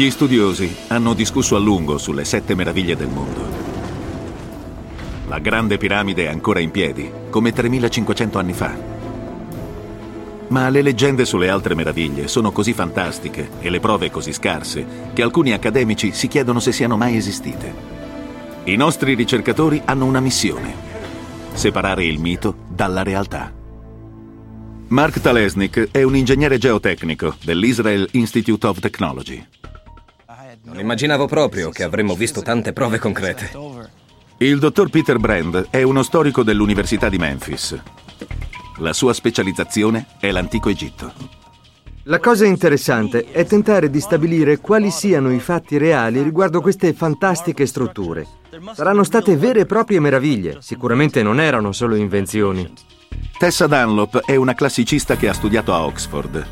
Gli studiosi hanno discusso a lungo sulle sette meraviglie del mondo. La grande piramide è ancora in piedi, come 3500 anni fa. Ma le leggende sulle altre meraviglie sono così fantastiche e le prove così scarse che alcuni accademici si chiedono se siano mai esistite. I nostri ricercatori hanno una missione, separare il mito dalla realtà. Mark Talesnik è un ingegnere geotecnico dell'Israel Institute of Technology. Non immaginavo proprio che avremmo visto tante prove concrete. Il dottor Peter Brand è uno storico dell'Università di Memphis. La sua specializzazione è l'antico Egitto. La cosa interessante è tentare di stabilire quali siano i fatti reali riguardo queste fantastiche strutture. Saranno state vere e proprie meraviglie, sicuramente non erano solo invenzioni. Tessa Dunlop è una classicista che ha studiato a Oxford.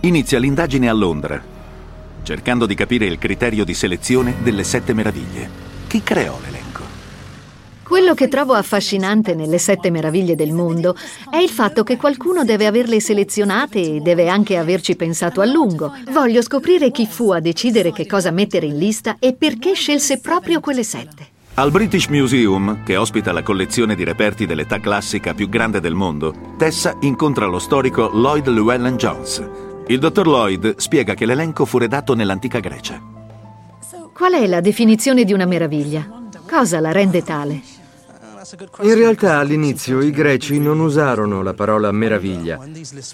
Inizia l'indagine a Londra, cercando di capire il criterio di selezione delle sette meraviglie. Chi creò l'elenco? Quello che trovo affascinante nelle sette meraviglie del mondo è il fatto che qualcuno deve averle selezionate e deve anche averci pensato a lungo. Voglio scoprire chi fu a decidere che cosa mettere in lista e perché scelse proprio quelle sette. Al British Museum, che ospita la collezione di reperti dell'età classica più grande del mondo, Tessa incontra lo storico Lloyd Llewellyn Jones. Il dottor Lloyd spiega che l'elenco fu redatto nell'antica Grecia. Qual è la definizione di una meraviglia? Cosa la rende tale? In realtà all'inizio i greci non usarono la parola meraviglia.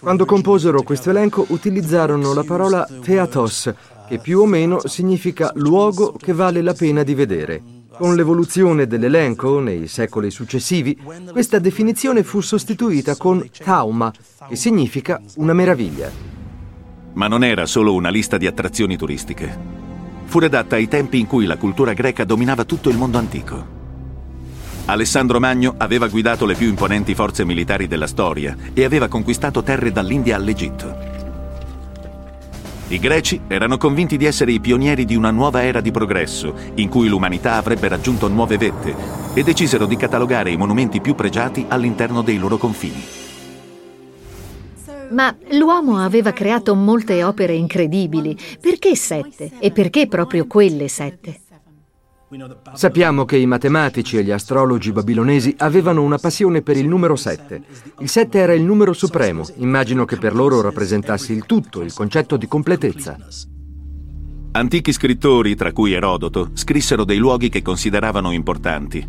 Quando composero questo elenco utilizzarono la parola theatos, che più o meno significa luogo che vale la pena di vedere. Con l'evoluzione dell'elenco nei secoli successivi, questa definizione fu sostituita con tauma, che significa una meraviglia. Ma non era solo una lista di attrazioni turistiche. Fu redatta ai tempi in cui la cultura greca dominava tutto il mondo antico. Alessandro Magno aveva guidato le più imponenti forze militari della storia e aveva conquistato terre dall'India all'Egitto. I greci erano convinti di essere i pionieri di una nuova era di progresso, in cui l'umanità avrebbe raggiunto nuove vette, e decisero di catalogare i monumenti più pregiati all'interno dei loro confini. Ma l'uomo aveva creato molte opere incredibili. Perché sette? E perché proprio quelle sette? Sappiamo che i matematici e gli astrologi babilonesi avevano una passione per il numero 7. Il 7 era il numero supremo, immagino che per loro rappresentasse il tutto, il concetto di completezza. Antichi scrittori, tra cui Erodoto, scrissero dei luoghi che consideravano importanti,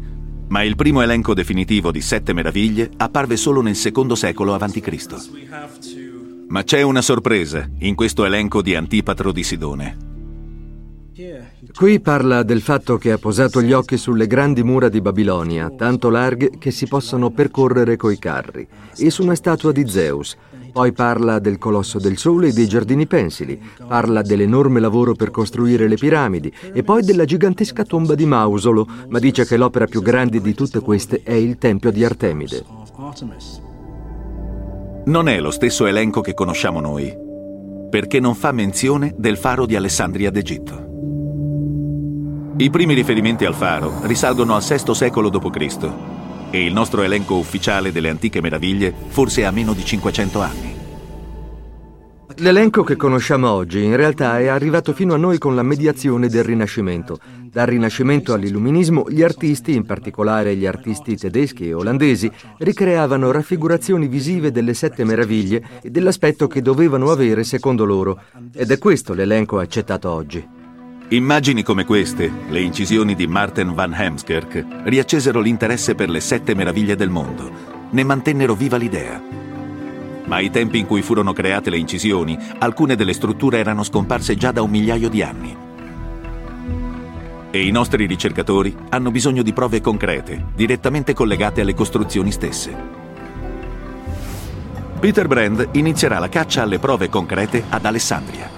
ma il primo elenco definitivo di sette meraviglie apparve solo nel secondo secolo a.C. Ma c'è una sorpresa in questo elenco di Antipatro di Sidone. Qui parla del fatto che ha posato gli occhi sulle grandi mura di Babilonia, tanto larghe che si possono percorrere coi carri, e su una statua di Zeus. Poi parla del colosso del sole e dei giardini pensili, parla dell'enorme lavoro per costruire le piramidi e poi della gigantesca tomba di Mausolo, ma dice che l'opera più grande di tutte queste è il tempio di Artemide. Non è lo stesso elenco che conosciamo noi, perché non fa menzione del faro di Alessandria d'Egitto. I primi riferimenti al faro risalgono al VI secolo d.C. e il nostro elenco ufficiale delle antiche meraviglie forse ha meno di 500 anni. L'elenco che conosciamo oggi in realtà è arrivato fino a noi con la mediazione del Rinascimento. Dal Rinascimento all'Illuminismo gli artisti, in particolare gli artisti tedeschi e olandesi, ricreavano raffigurazioni visive delle sette meraviglie e dell'aspetto che dovevano avere secondo loro. Ed è questo l'elenco accettato oggi. Immagini come queste, le incisioni di Martin van Hemskerk, riaccesero l'interesse per le sette meraviglie del mondo, ne mantennero viva l'idea. Ma ai tempi in cui furono create le incisioni, alcune delle strutture erano scomparse già da un migliaio di anni. E i nostri ricercatori hanno bisogno di prove concrete, direttamente collegate alle costruzioni stesse. Peter Brand inizierà la caccia alle prove concrete ad Alessandria.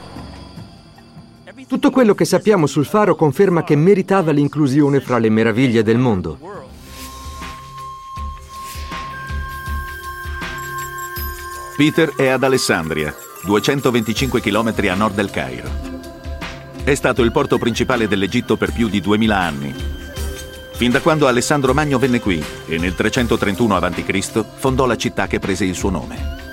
Tutto quello che sappiamo sul faro conferma che meritava l'inclusione fra le meraviglie del mondo. Peter è ad Alessandria, 225 km a nord del Cairo. È stato il porto principale dell'Egitto per più di 2000 anni. Fin da quando Alessandro Magno venne qui e nel 331 a.C. fondò la città che prese il suo nome.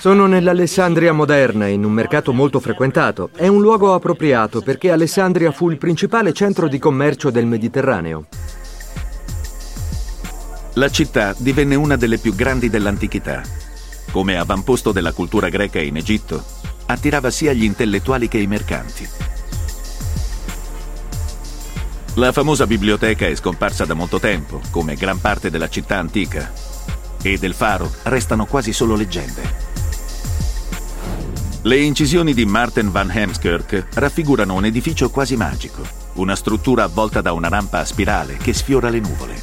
Sono nell'Alessandria moderna, in un mercato molto frequentato. È un luogo appropriato perché Alessandria fu il principale centro di commercio del Mediterraneo. La città divenne una delle più grandi dell'antichità. Come avamposto della cultura greca in Egitto, attirava sia gli intellettuali che i mercanti. La famosa biblioteca è scomparsa da molto tempo, come gran parte della città antica, e del faro restano quasi solo leggende. Le incisioni di Martin van Hemskirk raffigurano un edificio quasi magico, una struttura avvolta da una rampa a spirale che sfiora le nuvole.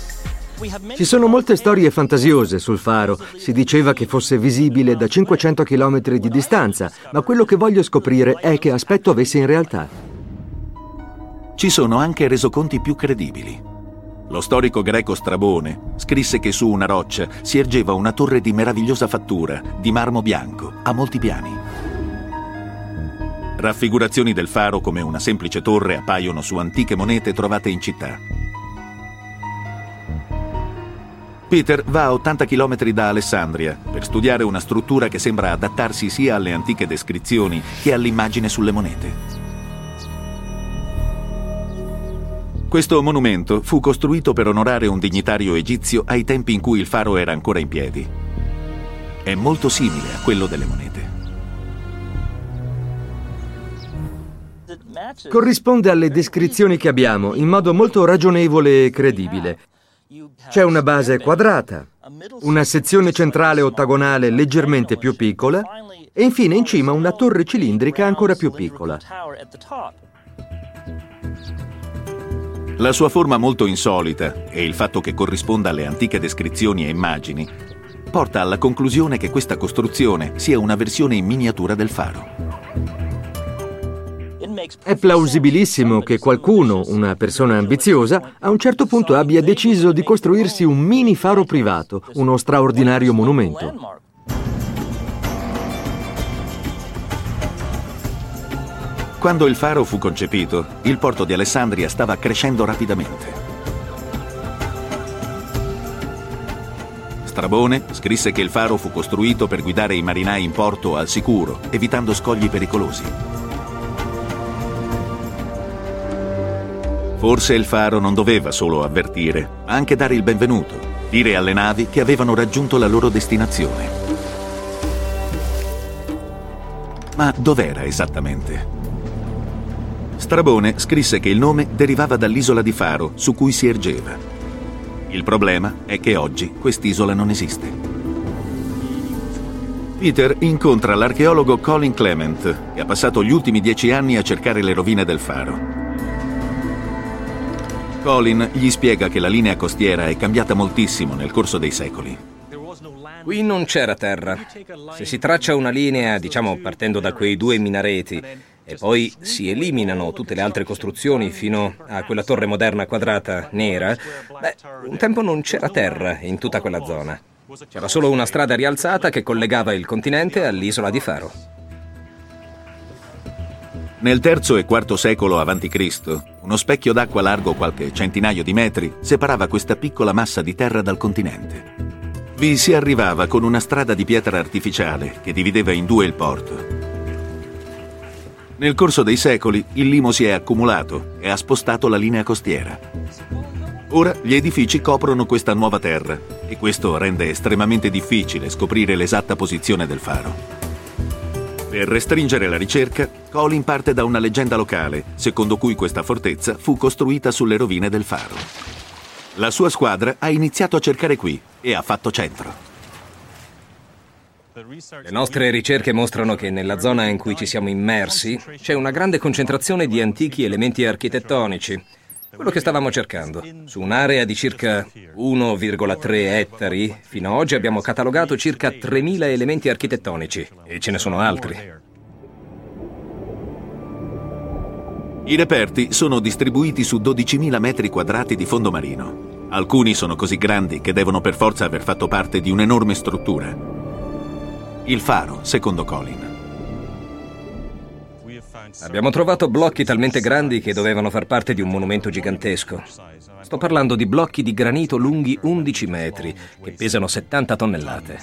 Ci sono molte storie fantasiose sul faro. Si diceva che fosse visibile da 500 km di distanza, ma quello che voglio scoprire è che aspetto avesse in realtà. Ci sono anche resoconti più credibili. Lo storico greco Strabone scrisse che su una roccia si ergeva una torre di meravigliosa fattura, di marmo bianco, a molti piani. Raffigurazioni del faro come una semplice torre appaiono su antiche monete trovate in città. Peter va a 80 km da Alessandria per studiare una struttura che sembra adattarsi sia alle antiche descrizioni che all'immagine sulle monete. Questo monumento fu costruito per onorare un dignitario egizio ai tempi in cui il faro era ancora in piedi. È molto simile a quello delle monete. Corrisponde alle descrizioni che abbiamo in modo molto ragionevole e credibile. C'è una base quadrata, una sezione centrale ottagonale leggermente più piccola e infine in cima una torre cilindrica ancora più piccola. La sua forma molto insolita e il fatto che corrisponda alle antiche descrizioni e immagini porta alla conclusione che questa costruzione sia una versione in miniatura del faro. È plausibilissimo che qualcuno, una persona ambiziosa, a un certo punto abbia deciso di costruirsi un mini faro privato, uno straordinario monumento. Quando il faro fu concepito, il porto di Alessandria stava crescendo rapidamente. Strabone scrisse che il faro fu costruito per guidare i marinai in porto al sicuro, evitando scogli pericolosi. Forse il faro non doveva solo avvertire, ma anche dare il benvenuto, dire alle navi che avevano raggiunto la loro destinazione. Ma dov'era esattamente? Strabone scrisse che il nome derivava dall'isola di Faro su cui si ergeva. Il problema è che oggi quest'isola non esiste. Peter incontra l'archeologo Colin Clement, che ha passato gli ultimi dieci anni a cercare le rovine del faro. Colin gli spiega che la linea costiera è cambiata moltissimo nel corso dei secoli. Qui non c'era terra. Se si traccia una linea, diciamo partendo da quei due minareti, e poi si eliminano tutte le altre costruzioni fino a quella torre moderna quadrata nera, beh, un tempo non c'era terra in tutta quella zona. C'era solo una strada rialzata che collegava il continente all'isola di Faro. Nel III e IV secolo a.C., uno specchio d'acqua largo qualche centinaio di metri separava questa piccola massa di terra dal continente. Vi si arrivava con una strada di pietra artificiale che divideva in due il porto. Nel corso dei secoli il limo si è accumulato e ha spostato la linea costiera. Ora gli edifici coprono questa nuova terra e questo rende estremamente difficile scoprire l'esatta posizione del faro. Per restringere la ricerca, Colin parte da una leggenda locale, secondo cui questa fortezza fu costruita sulle rovine del faro. La sua squadra ha iniziato a cercare qui e ha fatto centro. Le nostre ricerche mostrano che nella zona in cui ci siamo immersi c'è una grande concentrazione di antichi elementi architettonici, quello che stavamo cercando. Su un'area di circa 1,3 ettari, fino ad oggi abbiamo catalogato circa 3.000 elementi architettonici e ce ne sono altri. I reperti sono distribuiti su 12.000 metri quadrati di fondo marino. Alcuni sono così grandi che devono per forza aver fatto parte di un'enorme struttura. Il faro, secondo Colin. Abbiamo trovato blocchi talmente grandi che dovevano far parte di un monumento gigantesco. Sto parlando di blocchi di granito lunghi 11 metri, che pesano 70 tonnellate.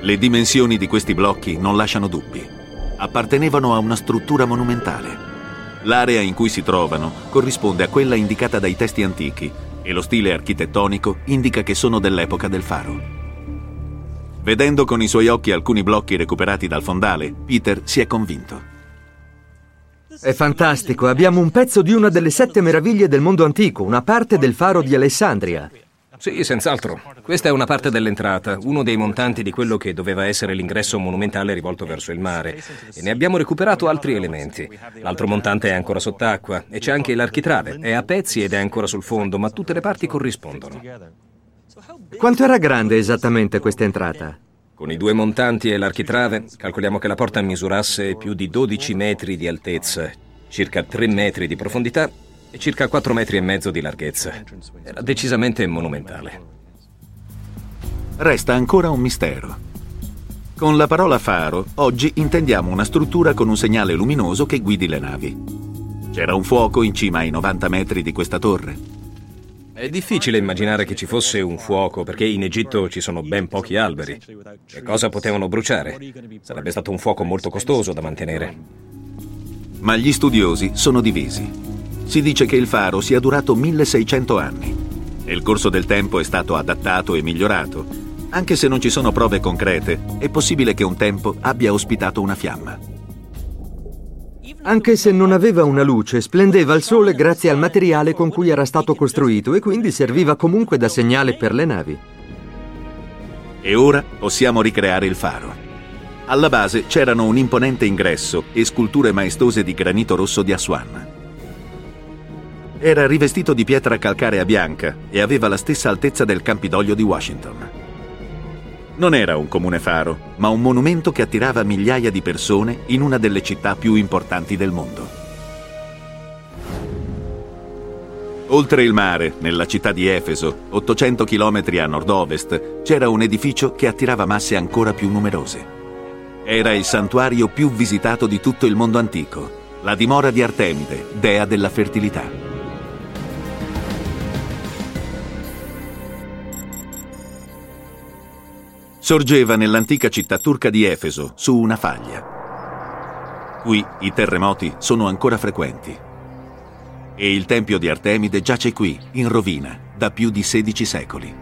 Le dimensioni di questi blocchi non lasciano dubbi. Appartenevano a una struttura monumentale. L'area in cui si trovano corrisponde a quella indicata dai testi antichi e lo stile architettonico indica che sono dell'epoca del faro. Vedendo con i suoi occhi alcuni blocchi recuperati dal fondale, Peter si è convinto. È fantastico, abbiamo un pezzo di una delle sette meraviglie del mondo antico, una parte del faro di Alessandria. Sì, senz'altro. Questa è una parte dell'entrata, uno dei montanti di quello che doveva essere l'ingresso monumentale rivolto verso il mare. E ne abbiamo recuperato altri elementi. L'altro montante è ancora sott'acqua e c'è anche l'architrave. È a pezzi ed è ancora sul fondo, ma tutte le parti corrispondono. Quanto era grande esattamente questa entrata? Con i due montanti e l'architrave, calcoliamo che la porta misurasse più di 12 metri di altezza, circa 3 metri di profondità e circa 4 metri e mezzo di larghezza. Era decisamente monumentale. Resta ancora un mistero. Con la parola faro, oggi intendiamo una struttura con un segnale luminoso che guidi le navi. C'era un fuoco in cima ai 90 metri di questa torre. È difficile immaginare che ci fosse un fuoco perché in Egitto ci sono ben pochi alberi. Che cosa potevano bruciare? Sarebbe stato un fuoco molto costoso da mantenere. Ma gli studiosi sono divisi. Si dice che il faro sia durato 1600 anni. Nel corso del tempo è stato adattato e migliorato. Anche se non ci sono prove concrete, è possibile che un tempo abbia ospitato una fiamma. Anche se non aveva una luce, splendeva al sole grazie al materiale con cui era stato costruito e quindi serviva comunque da segnale per le navi. E ora possiamo ricreare il faro. Alla base c'erano un imponente ingresso e sculture maestose di granito rosso di Aswan. Era rivestito di pietra calcarea bianca e aveva la stessa altezza del Campidoglio di Washington. Non era un comune faro, ma un monumento che attirava migliaia di persone in una delle città più importanti del mondo. Oltre il mare, nella città di Efeso, 800 km a nord-ovest, c'era un edificio che attirava masse ancora più numerose. Era il santuario più visitato di tutto il mondo antico, la dimora di Artemide, dea della fertilità. Sorgeva nell'antica città turca di Efeso, su una faglia. Qui i terremoti sono ancora frequenti. E il tempio di Artemide giace qui, in rovina, da più di 16 secoli.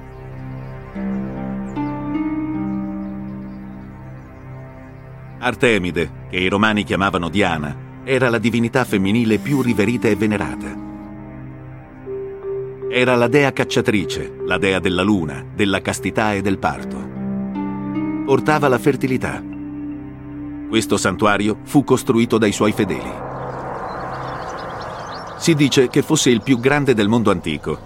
Artemide, che i romani chiamavano Diana, era la divinità femminile più riverita e venerata. Era la dea cacciatrice, la dea della luna, della castità e del parto portava la fertilità. Questo santuario fu costruito dai suoi fedeli. Si dice che fosse il più grande del mondo antico,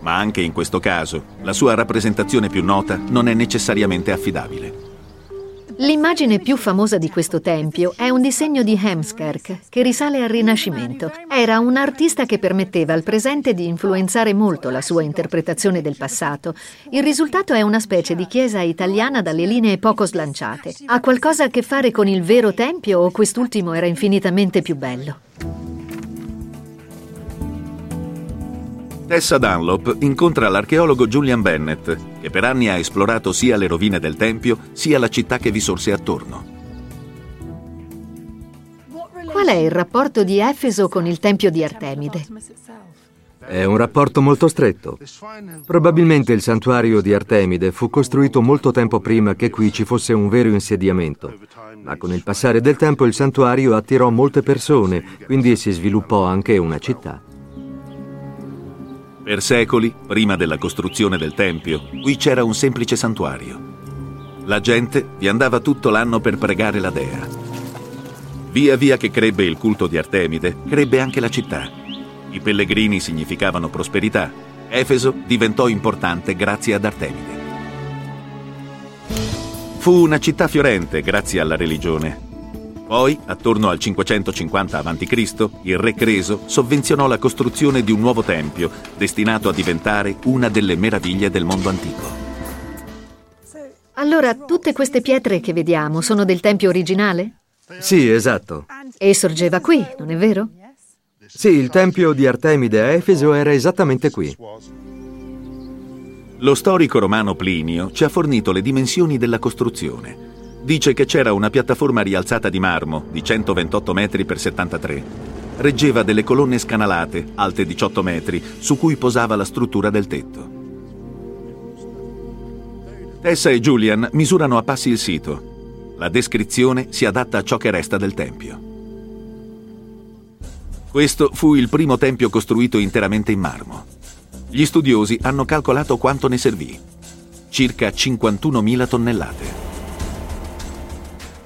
ma anche in questo caso la sua rappresentazione più nota non è necessariamente affidabile. L'immagine più famosa di questo tempio è un disegno di Hemskerk che risale al Rinascimento. Era un artista che permetteva al presente di influenzare molto la sua interpretazione del passato. Il risultato è una specie di chiesa italiana dalle linee poco slanciate. Ha qualcosa a che fare con il vero tempio o quest'ultimo era infinitamente più bello? Tessa Dunlop incontra l'archeologo Julian Bennett, che per anni ha esplorato sia le rovine del Tempio sia la città che vi sorse attorno. Qual è il rapporto di Efeso con il Tempio di Artemide? È un rapporto molto stretto. Probabilmente il santuario di Artemide fu costruito molto tempo prima che qui ci fosse un vero insediamento, ma con il passare del tempo il santuario attirò molte persone, quindi si sviluppò anche una città. Per secoli, prima della costruzione del Tempio, qui c'era un semplice santuario. La gente vi andava tutto l'anno per pregare la dea. Via via che crebbe il culto di Artemide, crebbe anche la città. I pellegrini significavano prosperità. Efeso diventò importante grazie ad Artemide. Fu una città fiorente grazie alla religione poi, attorno al 550 a.C., il re Creso sovvenzionò la costruzione di un nuovo tempio, destinato a diventare una delle meraviglie del mondo antico. Allora, tutte queste pietre che vediamo sono del tempio originale? Sì, esatto. E sorgeva qui, non è vero? Sì, il tempio di Artemide a Efeso era esattamente qui. Lo storico romano Plinio ci ha fornito le dimensioni della costruzione. Dice che c'era una piattaforma rialzata di marmo di 128 metri per 73. Reggeva delle colonne scanalate, alte 18 metri, su cui posava la struttura del tetto. Tessa e Julian misurano a passi il sito. La descrizione si adatta a ciò che resta del tempio. Questo fu il primo tempio costruito interamente in marmo. Gli studiosi hanno calcolato quanto ne servì. Circa 51.000 tonnellate.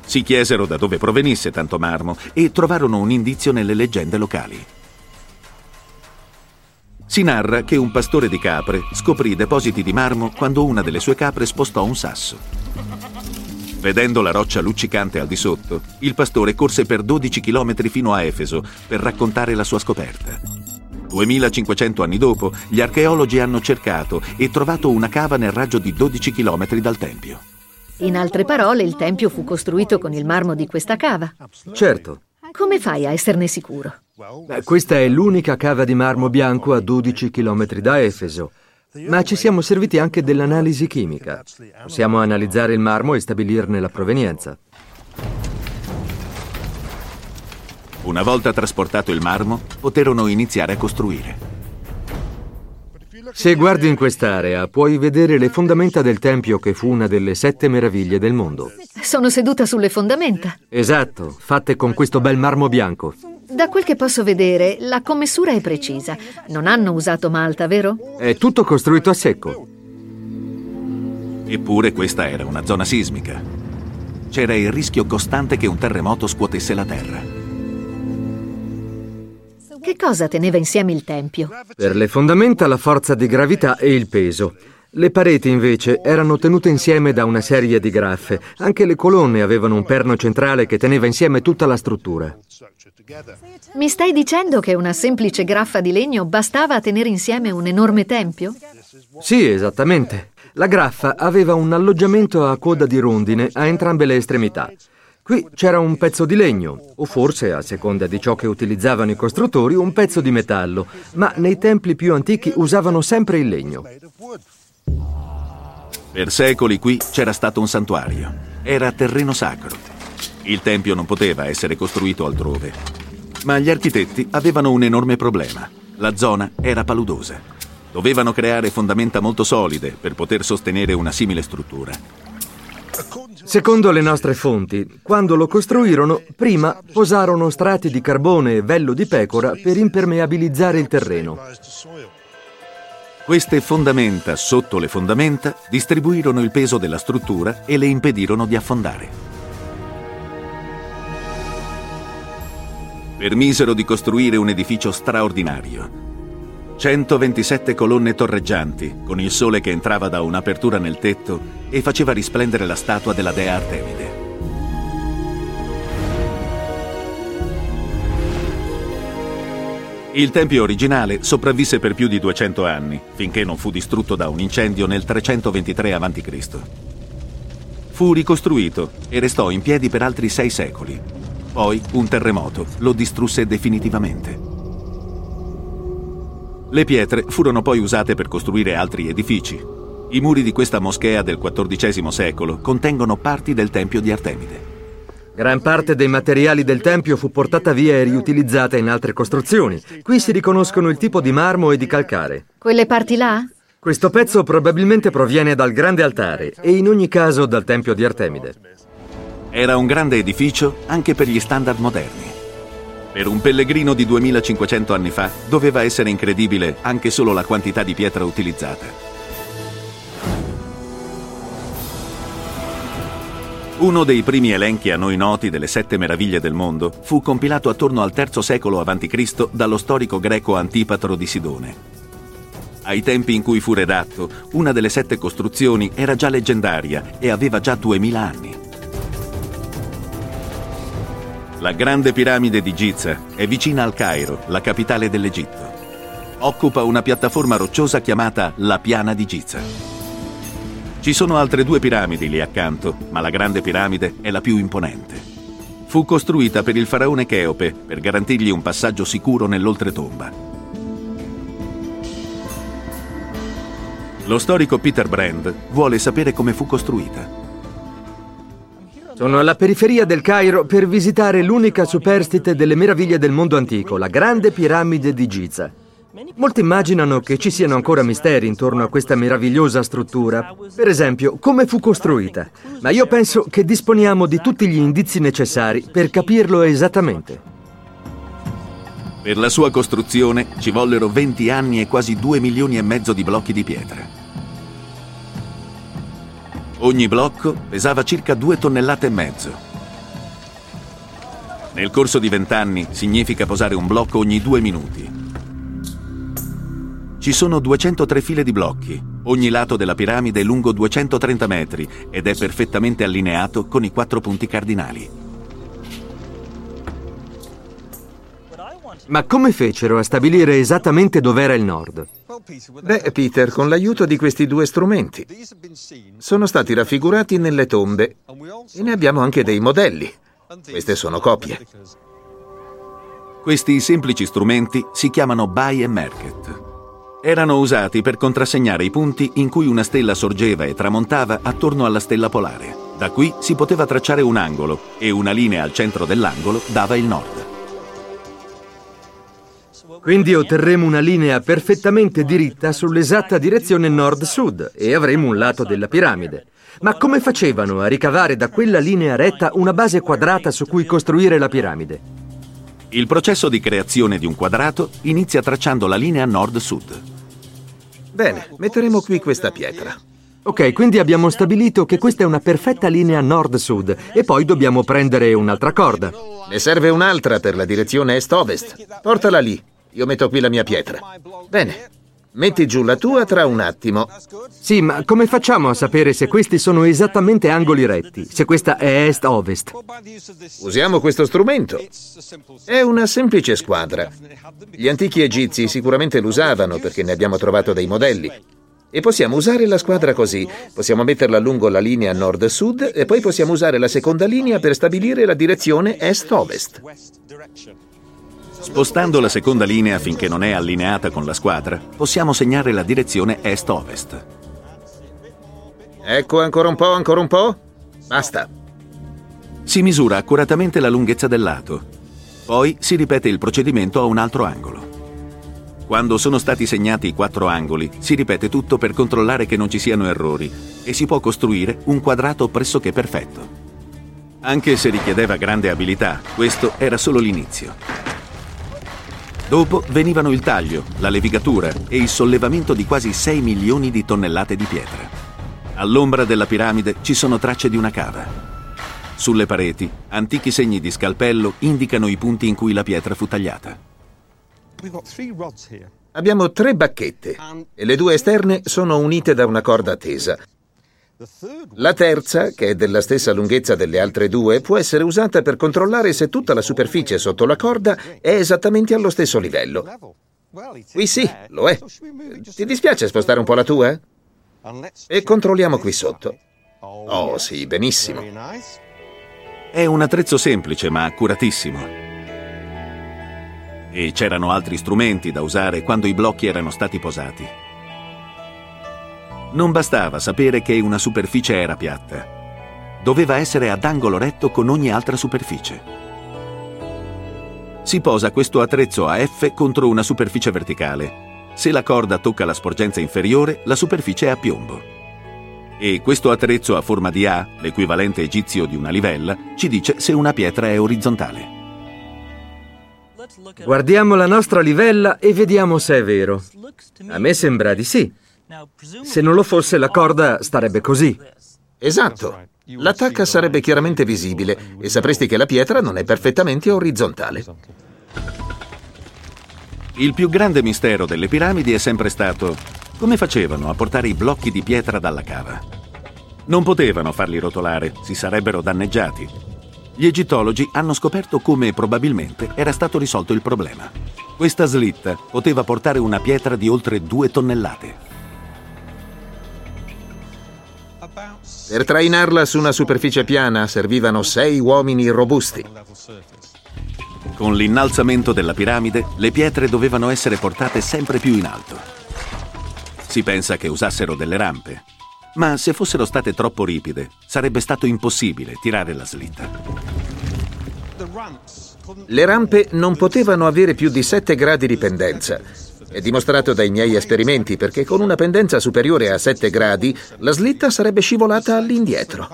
Si chiesero da dove provenisse tanto marmo e trovarono un indizio nelle leggende locali. Si narra che un pastore di capre scoprì depositi di marmo quando una delle sue capre spostò un sasso. Vedendo la roccia luccicante al di sotto, il pastore corse per 12 km fino a Efeso per raccontare la sua scoperta. 2500 anni dopo, gli archeologi hanno cercato e trovato una cava nel raggio di 12 km dal tempio. In altre parole, il tempio fu costruito con il marmo di questa cava. Certo. Come fai a esserne sicuro? Beh, questa è l'unica cava di marmo bianco a 12 km da Efeso. Ma ci siamo serviti anche dell'analisi chimica. Possiamo analizzare il marmo e stabilirne la provenienza. Una volta trasportato il marmo, poterono iniziare a costruire. Se guardi in quest'area, puoi vedere le fondamenta del tempio che fu una delle sette meraviglie del mondo. Sono seduta sulle fondamenta. Esatto, fatte con questo bel marmo bianco. Da quel che posso vedere, la commessura è precisa. Non hanno usato malta, vero? È tutto costruito a secco. Eppure questa era una zona sismica. C'era il rischio costante che un terremoto scuotesse la terra. Che cosa teneva insieme il tempio? Per le fondamenta la forza di gravità e il peso. Le pareti invece erano tenute insieme da una serie di graffe. Anche le colonne avevano un perno centrale che teneva insieme tutta la struttura. Mi stai dicendo che una semplice graffa di legno bastava a tenere insieme un enorme tempio? Sì, esattamente. La graffa aveva un alloggiamento a coda di rondine a entrambe le estremità. Qui c'era un pezzo di legno, o forse, a seconda di ciò che utilizzavano i costruttori, un pezzo di metallo, ma nei templi più antichi usavano sempre il legno. Per secoli qui c'era stato un santuario. Era terreno sacro. Il tempio non poteva essere costruito altrove. Ma gli architetti avevano un enorme problema. La zona era paludosa. Dovevano creare fondamenta molto solide per poter sostenere una simile struttura. Secondo le nostre fonti, quando lo costruirono, prima posarono strati di carbone e vello di pecora per impermeabilizzare il terreno. Queste fondamenta sotto le fondamenta distribuirono il peso della struttura e le impedirono di affondare. Permisero di costruire un edificio straordinario, 127 colonne torreggianti, con il sole che entrava da un'apertura nel tetto e faceva risplendere la statua della dea Artemide. Il tempio originale sopravvisse per più di 200 anni, finché non fu distrutto da un incendio nel 323 a.C. Fu ricostruito e restò in piedi per altri sei secoli. Poi un terremoto lo distrusse definitivamente. Le pietre furono poi usate per costruire altri edifici. I muri di questa moschea del XIV secolo contengono parti del Tempio di Artemide. Gran parte dei materiali del tempio fu portata via e riutilizzata in altre costruzioni. Qui si riconoscono il tipo di marmo e di calcare. Quelle parti là? Questo pezzo probabilmente proviene dal grande altare e in ogni caso dal tempio di Artemide. Era un grande edificio anche per gli standard moderni. Per un pellegrino di 2500 anni fa doveva essere incredibile anche solo la quantità di pietra utilizzata. Uno dei primi elenchi a noi noti delle sette meraviglie del mondo fu compilato attorno al III secolo a.C. dallo storico greco Antipatro di Sidone. Ai tempi in cui fu redatto, una delle sette costruzioni era già leggendaria e aveva già 2000 anni. La grande piramide di Giza è vicina al Cairo, la capitale dell'Egitto. Occupa una piattaforma rocciosa chiamata la Piana di Giza. Ci sono altre due piramidi lì accanto, ma la grande piramide è la più imponente. Fu costruita per il faraone Cheope per garantirgli un passaggio sicuro nell'oltretomba. Lo storico Peter Brand vuole sapere come fu costruita. Sono alla periferia del Cairo per visitare l'unica superstite delle meraviglie del mondo antico, la grande piramide di Giza. Molti immaginano che ci siano ancora misteri intorno a questa meravigliosa struttura. Per esempio, come fu costruita. Ma io penso che disponiamo di tutti gli indizi necessari per capirlo esattamente. Per la sua costruzione ci vollero 20 anni e quasi 2 milioni e mezzo di blocchi di pietra. Ogni blocco pesava circa 2 tonnellate e mezzo. Nel corso di 20 anni significa posare un blocco ogni due minuti. Ci sono 203 file di blocchi. Ogni lato della piramide è lungo 230 metri ed è perfettamente allineato con i quattro punti cardinali. Ma come fecero a stabilire esattamente dov'era il nord? Beh, Peter, con l'aiuto di questi due strumenti. Sono stati raffigurati nelle tombe e ne abbiamo anche dei modelli. Queste sono copie. Questi semplici strumenti si chiamano buy e market. Erano usati per contrassegnare i punti in cui una stella sorgeva e tramontava attorno alla stella polare. Da qui si poteva tracciare un angolo e una linea al centro dell'angolo dava il nord. Quindi otterremo una linea perfettamente diritta sull'esatta direzione nord-sud e avremo un lato della piramide. Ma come facevano a ricavare da quella linea retta una base quadrata su cui costruire la piramide? Il processo di creazione di un quadrato inizia tracciando la linea nord-sud. Bene, metteremo qui questa pietra. Ok, quindi abbiamo stabilito che questa è una perfetta linea nord-sud e poi dobbiamo prendere un'altra corda. Ne serve un'altra per la direzione est-ovest. Portala lì. Io metto qui la mia pietra. Bene. Metti giù la tua tra un attimo. Sì, ma come facciamo a sapere se questi sono esattamente angoli retti? Se questa è est-ovest? Usiamo questo strumento. È una semplice squadra. Gli antichi egizi sicuramente lo usavano perché ne abbiamo trovato dei modelli. E possiamo usare la squadra così. Possiamo metterla lungo la linea nord-sud e poi possiamo usare la seconda linea per stabilire la direzione est-ovest. Spostando la seconda linea finché non è allineata con la squadra, possiamo segnare la direzione est-ovest. Ecco ancora un po', ancora un po'. Basta. Si misura accuratamente la lunghezza del lato. Poi si ripete il procedimento a un altro angolo. Quando sono stati segnati i quattro angoli, si ripete tutto per controllare che non ci siano errori e si può costruire un quadrato pressoché perfetto. Anche se richiedeva grande abilità, questo era solo l'inizio. Dopo venivano il taglio, la levigatura e il sollevamento di quasi 6 milioni di tonnellate di pietra. All'ombra della piramide ci sono tracce di una cava. Sulle pareti, antichi segni di scalpello indicano i punti in cui la pietra fu tagliata. Abbiamo tre bacchette e le due esterne sono unite da una corda tesa. La terza, che è della stessa lunghezza delle altre due, può essere usata per controllare se tutta la superficie sotto la corda è esattamente allo stesso livello. Qui sì, lo è. Ti dispiace spostare un po' la tua? E controlliamo qui sotto. Oh sì, benissimo. È un attrezzo semplice ma accuratissimo. E c'erano altri strumenti da usare quando i blocchi erano stati posati. Non bastava sapere che una superficie era piatta. Doveva essere ad angolo retto con ogni altra superficie. Si posa questo attrezzo a F contro una superficie verticale. Se la corda tocca la sporgenza inferiore, la superficie è a piombo. E questo attrezzo a forma di A, l'equivalente egizio di una livella, ci dice se una pietra è orizzontale. Guardiamo la nostra livella e vediamo se è vero. A me sembra di sì. Se non lo fosse, la corda starebbe così. Esatto. L'attacca sarebbe chiaramente visibile e sapresti che la pietra non è perfettamente orizzontale. Il più grande mistero delle piramidi è sempre stato come facevano a portare i blocchi di pietra dalla cava. Non potevano farli rotolare, si sarebbero danneggiati. Gli egittologi hanno scoperto come probabilmente era stato risolto il problema. Questa slitta poteva portare una pietra di oltre due tonnellate. Per trainarla su una superficie piana servivano sei uomini robusti. Con l'innalzamento della piramide, le pietre dovevano essere portate sempre più in alto. Si pensa che usassero delle rampe, ma se fossero state troppo ripide sarebbe stato impossibile tirare la slitta. Le rampe non potevano avere più di 7 gradi di pendenza. È dimostrato dai miei esperimenti perché con una pendenza superiore a 7 gradi la slitta sarebbe scivolata all'indietro.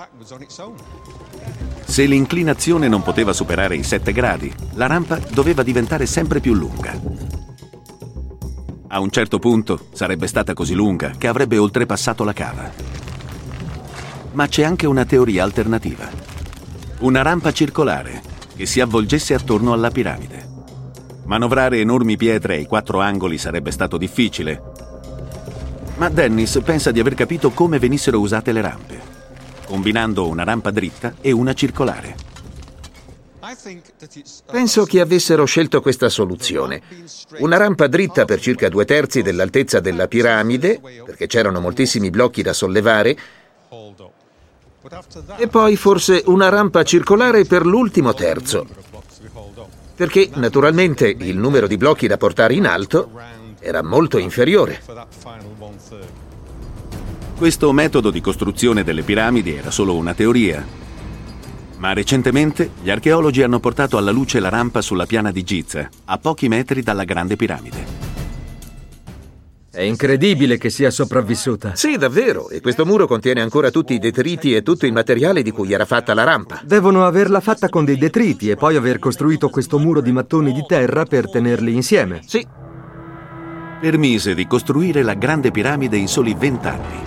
Se l'inclinazione non poteva superare i 7 gradi, la rampa doveva diventare sempre più lunga. A un certo punto sarebbe stata così lunga che avrebbe oltrepassato la cava. Ma c'è anche una teoria alternativa. Una rampa circolare che si avvolgesse attorno alla piramide. Manovrare enormi pietre ai quattro angoli sarebbe stato difficile, ma Dennis pensa di aver capito come venissero usate le rampe, combinando una rampa dritta e una circolare. Penso che avessero scelto questa soluzione. Una rampa dritta per circa due terzi dell'altezza della piramide, perché c'erano moltissimi blocchi da sollevare, e poi forse una rampa circolare per l'ultimo terzo, perché naturalmente il numero di blocchi da portare in alto era molto inferiore. Questo metodo di costruzione delle piramidi era solo una teoria, ma recentemente gli archeologi hanno portato alla luce la rampa sulla piana di Giza, a pochi metri dalla grande piramide. È incredibile che sia sopravvissuta. Sì, davvero. E questo muro contiene ancora tutti i detriti e tutto il materiale di cui era fatta la rampa. Devono averla fatta con dei detriti e poi aver costruito questo muro di mattoni di terra per tenerli insieme. Sì. Permise di costruire la grande piramide in soli vent'anni.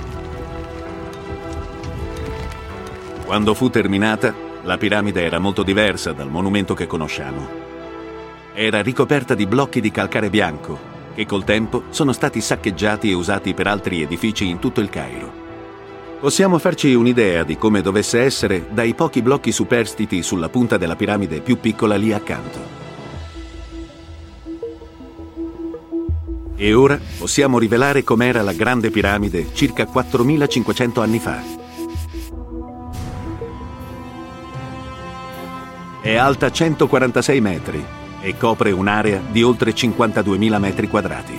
Quando fu terminata, la piramide era molto diversa dal monumento che conosciamo. Era ricoperta di blocchi di calcare bianco che col tempo sono stati saccheggiati e usati per altri edifici in tutto il Cairo. Possiamo farci un'idea di come dovesse essere dai pochi blocchi superstiti sulla punta della piramide più piccola lì accanto. E ora possiamo rivelare com'era la grande piramide circa 4500 anni fa. È alta 146 metri e copre un'area di oltre 52.000 metri quadrati.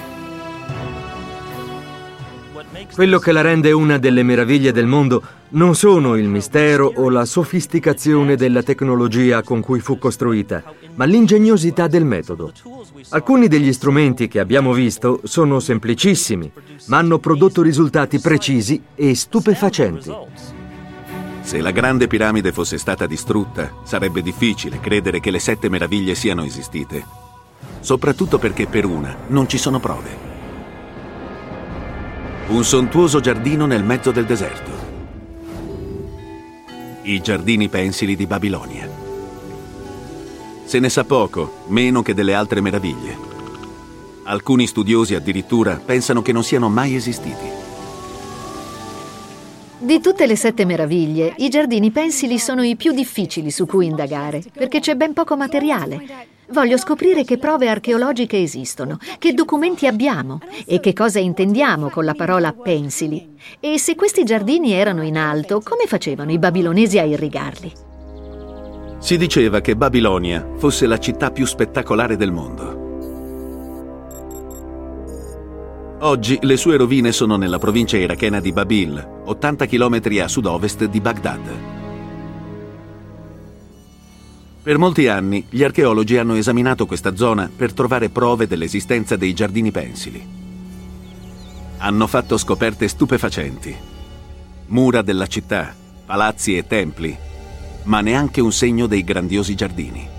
Quello che la rende una delle meraviglie del mondo non sono il mistero o la sofisticazione della tecnologia con cui fu costruita, ma l'ingegnosità del metodo. Alcuni degli strumenti che abbiamo visto sono semplicissimi, ma hanno prodotto risultati precisi e stupefacenti. Se la grande piramide fosse stata distrutta, sarebbe difficile credere che le sette meraviglie siano esistite. Soprattutto perché per una non ci sono prove. Un sontuoso giardino nel mezzo del deserto. I giardini pensili di Babilonia. Se ne sa poco, meno che delle altre meraviglie. Alcuni studiosi addirittura pensano che non siano mai esistiti. Di tutte le sette meraviglie, i giardini pensili sono i più difficili su cui indagare, perché c'è ben poco materiale. Voglio scoprire che prove archeologiche esistono, che documenti abbiamo e che cosa intendiamo con la parola pensili. E se questi giardini erano in alto, come facevano i babilonesi a irrigarli? Si diceva che Babilonia fosse la città più spettacolare del mondo. Oggi le sue rovine sono nella provincia irachena di Babil, 80 km a sud-ovest di Baghdad. Per molti anni gli archeologi hanno esaminato questa zona per trovare prove dell'esistenza dei giardini pensili. Hanno fatto scoperte stupefacenti. Mura della città, palazzi e templi, ma neanche un segno dei grandiosi giardini.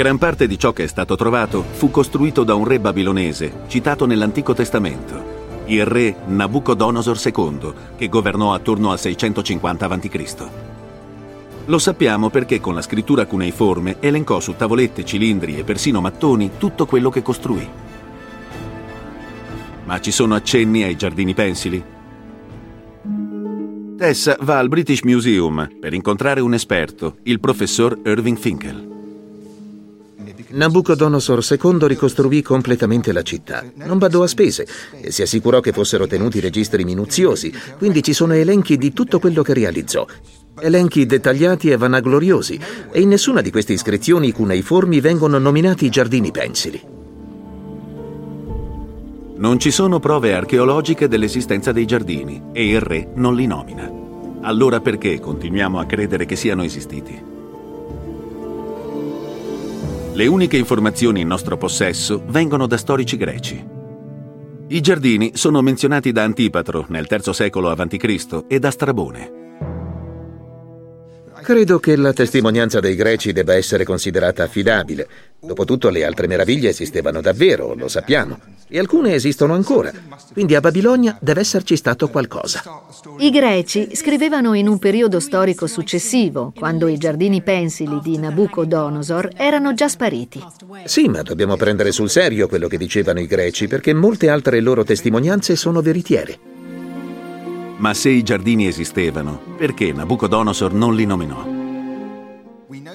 Gran parte di ciò che è stato trovato fu costruito da un re babilonese citato nell'Antico Testamento, il re Nabucodonosor II, che governò attorno al 650 a.C. Lo sappiamo perché con la scrittura cuneiforme elencò su tavolette, cilindri e persino mattoni tutto quello che costruì. Ma ci sono accenni ai giardini pensili? Tessa va al British Museum per incontrare un esperto, il professor Irving Finkel. Nabucodonosor II ricostruì completamente la città. Non badò a spese e si assicurò che fossero tenuti registri minuziosi, quindi ci sono elenchi di tutto quello che realizzò. Elenchi dettagliati e vanagloriosi, e in nessuna di queste iscrizioni cuneiformi vengono nominati i giardini pensili. Non ci sono prove archeologiche dell'esistenza dei giardini e il re non li nomina. Allora perché continuiamo a credere che siano esistiti? Le uniche informazioni in nostro possesso vengono da storici greci. I giardini sono menzionati da Antipatro nel III secolo a.C. e da Strabone. Credo che la testimonianza dei greci debba essere considerata affidabile. Dopotutto le altre meraviglie esistevano davvero, lo sappiamo, e alcune esistono ancora. Quindi a Babilonia deve esserci stato qualcosa. I greci scrivevano in un periodo storico successivo, quando i giardini pensili di Nabucodonosor erano già spariti. Sì, ma dobbiamo prendere sul serio quello che dicevano i greci, perché molte altre loro testimonianze sono veritiere. Ma se i giardini esistevano, perché Nabucodonosor non li nominò?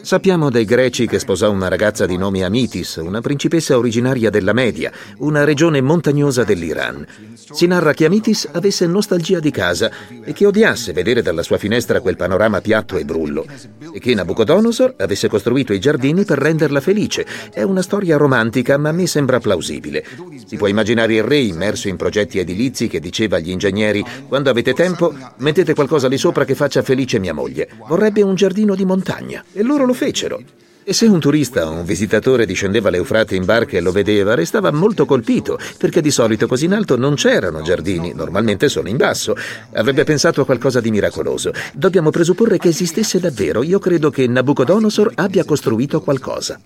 Sappiamo dei greci che sposò una ragazza di nome Amitis, una principessa originaria della Media, una regione montagnosa dell'Iran. Si narra che Amitis avesse nostalgia di casa e che odiasse vedere dalla sua finestra quel panorama piatto e brullo, e che Nabucodonosor avesse costruito i giardini per renderla felice. È una storia romantica, ma a me sembra plausibile. Si può immaginare il re immerso in progetti edilizi che diceva agli ingegneri: Quando avete tempo, mettete qualcosa lì sopra che faccia felice mia moglie. Vorrebbe un giardino di montagna. E loro lo fecero. E se un turista o un visitatore discendeva l'Eufrate in barca e lo vedeva, restava molto colpito, perché di solito così in alto non c'erano giardini, normalmente sono in basso. Avrebbe pensato a qualcosa di miracoloso. Dobbiamo presupporre che esistesse davvero. Io credo che Nabucodonosor abbia costruito qualcosa.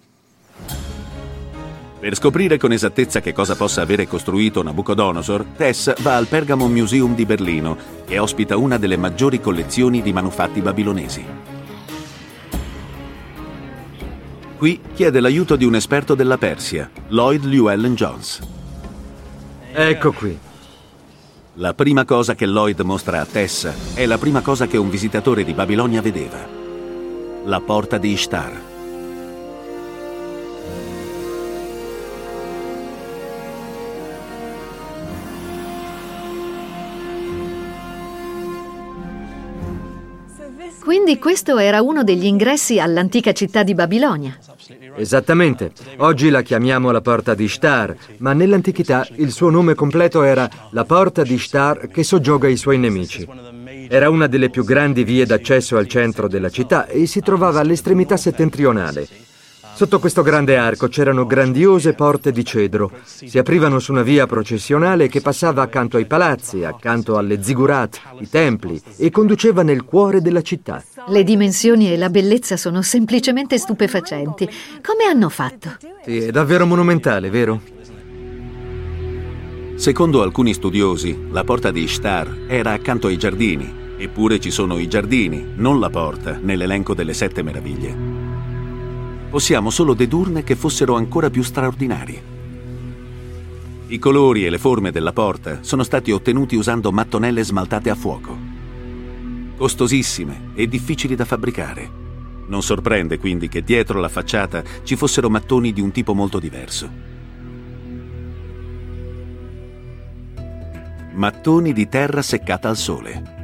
Per scoprire con esattezza che cosa possa avere costruito Nabucodonosor, Tess va al Pergamon Museum di Berlino, che ospita una delle maggiori collezioni di manufatti babilonesi. Qui chiede l'aiuto di un esperto della Persia, Lloyd Llewellyn Jones. Ecco qui. La prima cosa che Lloyd mostra a Tess è la prima cosa che un visitatore di Babilonia vedeva. La porta di Ishtar. Quindi questo era uno degli ingressi all'antica città di Babilonia. Esattamente. Oggi la chiamiamo la porta di Ishtar, ma nell'antichità il suo nome completo era la porta di Ishtar che soggioga i suoi nemici. Era una delle più grandi vie d'accesso al centro della città e si trovava all'estremità settentrionale. Sotto questo grande arco c'erano grandiose porte di cedro. Si aprivano su una via processionale che passava accanto ai palazzi, accanto alle zigurat, i templi, e conduceva nel cuore della città. Le dimensioni e la bellezza sono semplicemente stupefacenti. Come hanno fatto? Sì, è davvero monumentale, vero? Secondo alcuni studiosi, la porta di Ishtar era accanto ai giardini, eppure ci sono i giardini, non la porta, nell'elenco delle sette meraviglie possiamo solo dedurne che fossero ancora più straordinari. I colori e le forme della porta sono stati ottenuti usando mattonelle smaltate a fuoco. Costosissime e difficili da fabbricare. Non sorprende quindi che dietro la facciata ci fossero mattoni di un tipo molto diverso. Mattoni di terra seccata al sole.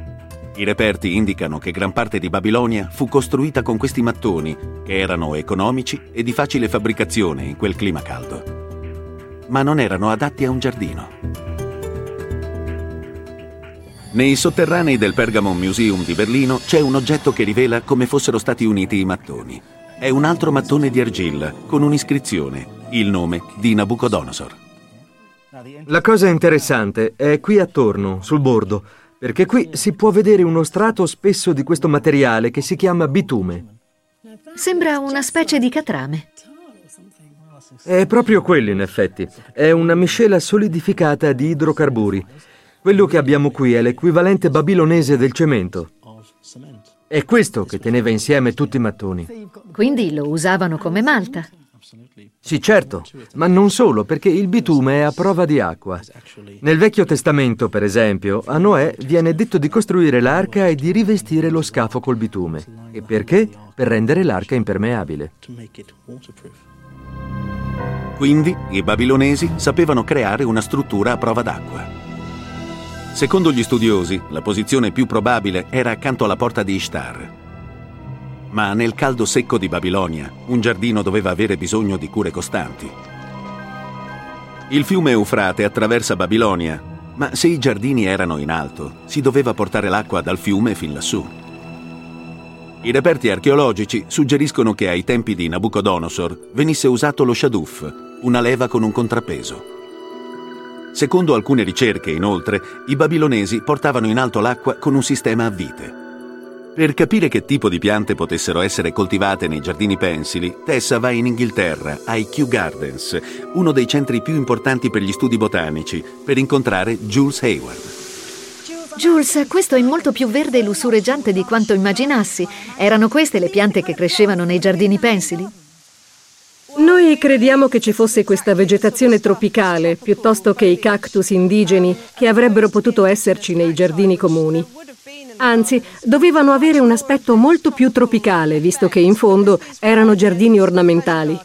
I reperti indicano che gran parte di Babilonia fu costruita con questi mattoni, che erano economici e di facile fabbricazione in quel clima caldo. Ma non erano adatti a un giardino. Nei sotterranei del Pergamon Museum di Berlino c'è un oggetto che rivela come fossero stati uniti i mattoni. È un altro mattone di argilla con un'iscrizione, il nome di Nabucodonosor. La cosa interessante è qui attorno, sul bordo perché qui si può vedere uno strato spesso di questo materiale che si chiama bitume. Sembra una specie di catrame. È proprio quello, in effetti. È una miscela solidificata di idrocarburi. Quello che abbiamo qui è l'equivalente babilonese del cemento. È questo che teneva insieme tutti i mattoni. Quindi lo usavano come malta. Sì, certo, ma non solo, perché il bitume è a prova di acqua. Nel Vecchio Testamento, per esempio, a Noè viene detto di costruire l'arca e di rivestire lo scafo col bitume. E perché? Per rendere l'arca impermeabile. Quindi i babilonesi sapevano creare una struttura a prova d'acqua. Secondo gli studiosi, la posizione più probabile era accanto alla porta di Ishtar, ma nel caldo secco di Babilonia un giardino doveva avere bisogno di cure costanti. Il fiume Eufrate attraversa Babilonia, ma se i giardini erano in alto, si doveva portare l'acqua dal fiume fin lassù. I reperti archeologici suggeriscono che ai tempi di Nabucodonosor venisse usato lo shaduf, una leva con un contrappeso. Secondo alcune ricerche, inoltre, i babilonesi portavano in alto l'acqua con un sistema a vite. Per capire che tipo di piante potessero essere coltivate nei giardini pensili, Tessa va in Inghilterra, ai Kew Gardens, uno dei centri più importanti per gli studi botanici, per incontrare Jules Hayward. Jules, questo è molto più verde e lussureggiante di quanto immaginassi. Erano queste le piante che crescevano nei giardini pensili? Noi crediamo che ci fosse questa vegetazione tropicale piuttosto che i cactus indigeni che avrebbero potuto esserci nei giardini comuni. Anzi, dovevano avere un aspetto molto più tropicale, visto che in fondo erano giardini ornamentali.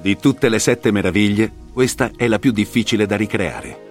Di tutte le sette meraviglie, questa è la più difficile da ricreare.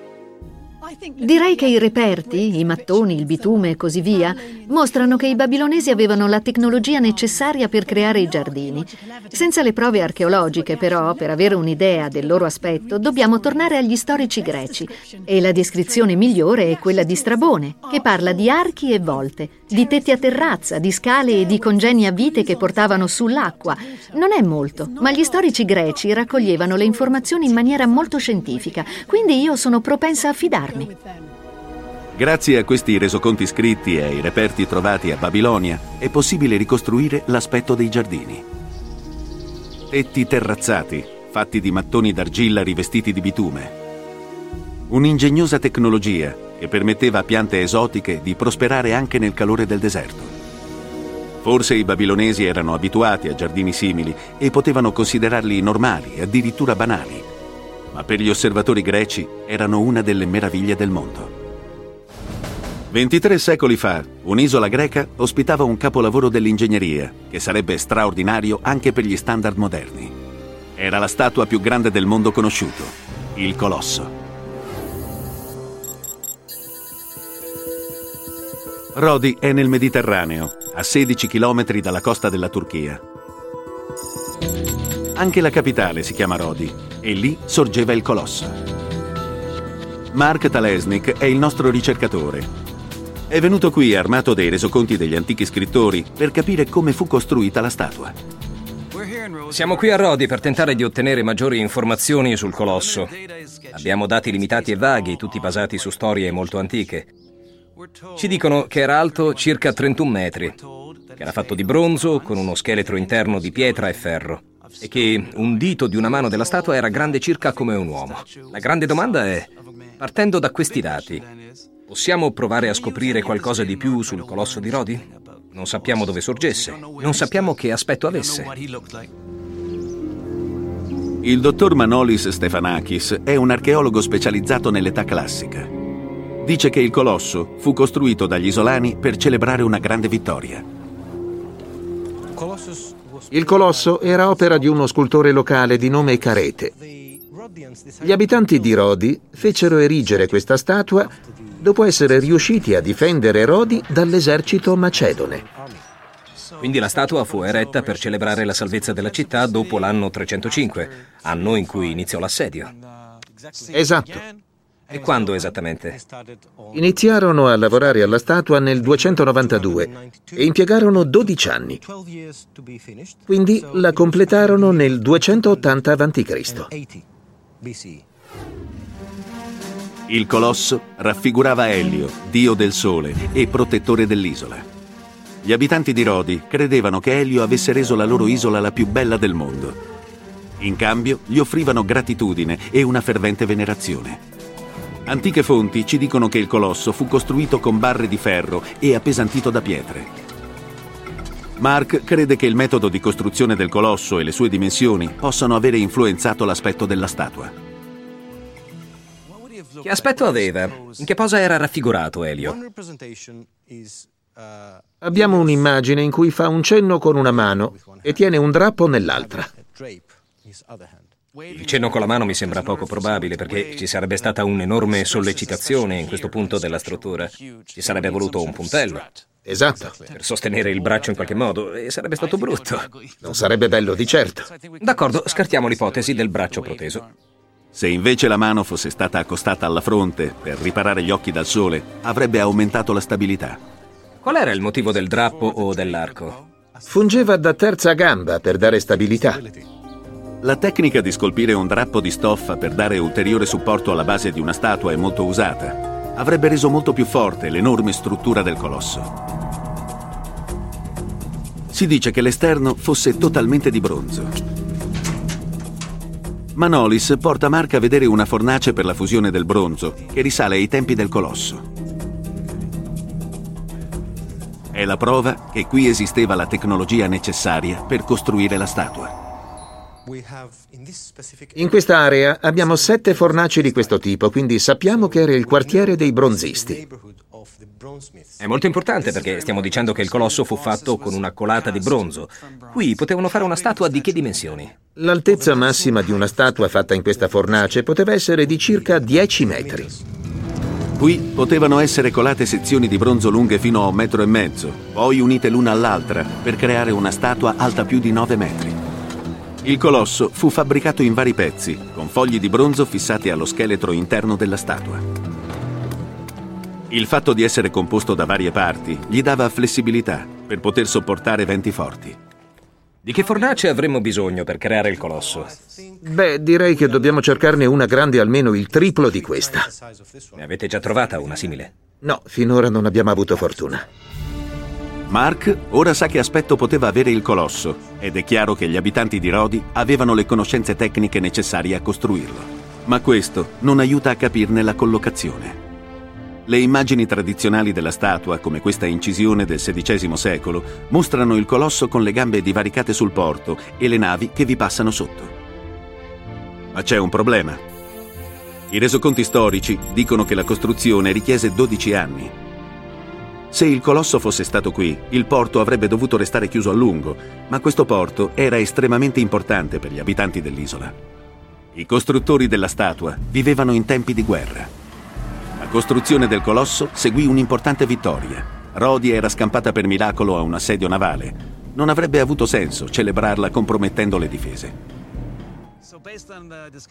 Direi che i reperti, i mattoni, il bitume e così via, mostrano che i babilonesi avevano la tecnologia necessaria per creare i giardini. Senza le prove archeologiche, però, per avere un'idea del loro aspetto, dobbiamo tornare agli storici greci. E la descrizione migliore è quella di Strabone, che parla di archi e volte, di tetti a terrazza, di scale e di congeni a vite che portavano sull'acqua. Non è molto, ma gli storici greci raccoglievano le informazioni in maniera molto scientifica, quindi io sono propensa a fidarmi. Grazie a questi resoconti scritti e ai reperti trovati a Babilonia è possibile ricostruire l'aspetto dei giardini. Tetti terrazzati, fatti di mattoni d'argilla rivestiti di bitume. Un'ingegnosa tecnologia che permetteva a piante esotiche di prosperare anche nel calore del deserto. Forse i babilonesi erano abituati a giardini simili e potevano considerarli normali addirittura banali, ma per gli osservatori greci erano una delle meraviglie del mondo. 23 secoli fa, un'isola greca ospitava un capolavoro dell'ingegneria che sarebbe straordinario anche per gli standard moderni. Era la statua più grande del mondo conosciuto, il Colosso. Rodi è nel Mediterraneo, a 16 km dalla costa della Turchia. Anche la capitale si chiama Rodi e lì sorgeva il Colosso. Mark Talesnik è il nostro ricercatore. È venuto qui armato dei resoconti degli antichi scrittori per capire come fu costruita la statua. Siamo qui a Rodi per tentare di ottenere maggiori informazioni sul colosso. Abbiamo dati limitati e vaghi, tutti basati su storie molto antiche. Ci dicono che era alto circa 31 metri, che era fatto di bronzo con uno scheletro interno di pietra e ferro e che un dito di una mano della statua era grande circa come un uomo. La grande domanda è, partendo da questi dati, possiamo provare a scoprire qualcosa di più sul colosso di Rodi? Non sappiamo dove sorgesse, non sappiamo che aspetto avesse. Il dottor Manolis Stefanakis è un archeologo specializzato nell'età classica dice che il colosso fu costruito dagli isolani per celebrare una grande vittoria. Il colosso era opera di uno scultore locale di nome Carete. Gli abitanti di Rodi fecero erigere questa statua dopo essere riusciti a difendere Rodi dall'esercito macedone. Quindi la statua fu eretta per celebrare la salvezza della città dopo l'anno 305, anno in cui iniziò l'assedio. Esatto. E quando esattamente? Iniziarono a lavorare alla statua nel 292 e impiegarono 12 anni. Quindi la completarono nel 280 a.C. Il colosso raffigurava Elio, dio del sole e protettore dell'isola. Gli abitanti di Rodi credevano che Elio avesse reso la loro isola la più bella del mondo. In cambio gli offrivano gratitudine e una fervente venerazione. Antiche fonti ci dicono che il colosso fu costruito con barre di ferro e appesantito da pietre. Mark crede che il metodo di costruzione del colosso e le sue dimensioni possano avere influenzato l'aspetto della statua. Che aspetto aveva? In che posa era raffigurato Elio? Abbiamo un'immagine in cui fa un cenno con una mano e tiene un drappo nell'altra. Il cenno con la mano mi sembra poco probabile perché ci sarebbe stata un'enorme sollecitazione in questo punto della struttura. Ci sarebbe voluto un puntello. Esatto. Per sostenere il braccio in qualche modo e sarebbe stato brutto. Non sarebbe bello di certo. D'accordo, scartiamo l'ipotesi del braccio proteso. Se invece la mano fosse stata accostata alla fronte per riparare gli occhi dal sole, avrebbe aumentato la stabilità. Qual era il motivo del drappo o dell'arco? Fungeva da terza gamba per dare stabilità. La tecnica di scolpire un drappo di stoffa per dare ulteriore supporto alla base di una statua è molto usata. Avrebbe reso molto più forte l'enorme struttura del colosso. Si dice che l'esterno fosse totalmente di bronzo. Manolis porta Mark a vedere una fornace per la fusione del bronzo, che risale ai tempi del colosso. È la prova che qui esisteva la tecnologia necessaria per costruire la statua. In questa area abbiamo sette fornaci di questo tipo, quindi sappiamo che era il quartiere dei bronzisti. È molto importante perché stiamo dicendo che il colosso fu fatto con una colata di bronzo. Qui potevano fare una statua di che dimensioni? L'altezza massima di una statua fatta in questa fornace poteva essere di circa 10 metri. Qui potevano essere colate sezioni di bronzo lunghe fino a un metro e mezzo, poi unite l'una all'altra per creare una statua alta più di 9 metri. Il colosso fu fabbricato in vari pezzi, con fogli di bronzo fissati allo scheletro interno della statua. Il fatto di essere composto da varie parti gli dava flessibilità per poter sopportare venti forti. Di che fornace avremmo bisogno per creare il colosso? Beh, direi che dobbiamo cercarne una grande almeno il triplo di questa. Ne avete già trovata una simile? No, finora non abbiamo avuto fortuna. Mark ora sa che aspetto poteva avere il colosso ed è chiaro che gli abitanti di Rodi avevano le conoscenze tecniche necessarie a costruirlo. Ma questo non aiuta a capirne la collocazione. Le immagini tradizionali della statua, come questa incisione del XVI secolo, mostrano il colosso con le gambe divaricate sul porto e le navi che vi passano sotto. Ma c'è un problema. I resoconti storici dicono che la costruzione richiese 12 anni. Se il colosso fosse stato qui, il porto avrebbe dovuto restare chiuso a lungo, ma questo porto era estremamente importante per gli abitanti dell'isola. I costruttori della statua vivevano in tempi di guerra. La costruzione del colosso seguì un'importante vittoria. Rodi era scampata per miracolo a un assedio navale. Non avrebbe avuto senso celebrarla compromettendo le difese.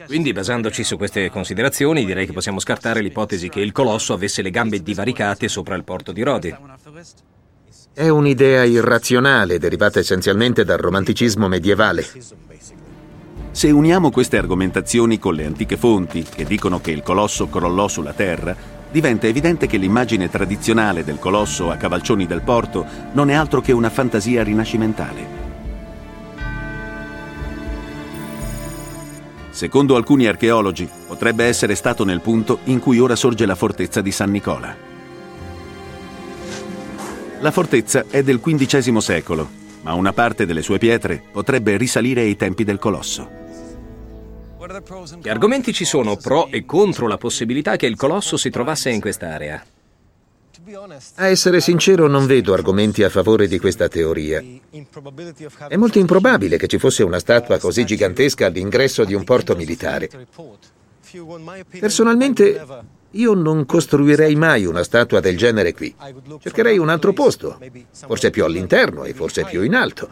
Quindi, basandoci su queste considerazioni, direi che possiamo scartare l'ipotesi che il colosso avesse le gambe divaricate sopra il porto di Rodi. È un'idea irrazionale derivata essenzialmente dal romanticismo medievale. Se uniamo queste argomentazioni con le antiche fonti, che dicono che il colosso crollò sulla terra, diventa evidente che l'immagine tradizionale del colosso a cavalcioni del porto non è altro che una fantasia rinascimentale. Secondo alcuni archeologi, potrebbe essere stato nel punto in cui ora sorge la fortezza di San Nicola. La fortezza è del XV secolo, ma una parte delle sue pietre potrebbe risalire ai tempi del colosso. Che argomenti ci sono pro e contro la possibilità che il colosso si trovasse in quest'area? A essere sincero, non vedo argomenti a favore di questa teoria. È molto improbabile che ci fosse una statua così gigantesca all'ingresso di un porto militare. Personalmente, io non costruirei mai una statua del genere qui. Cercherei un altro posto, forse più all'interno e forse più in alto,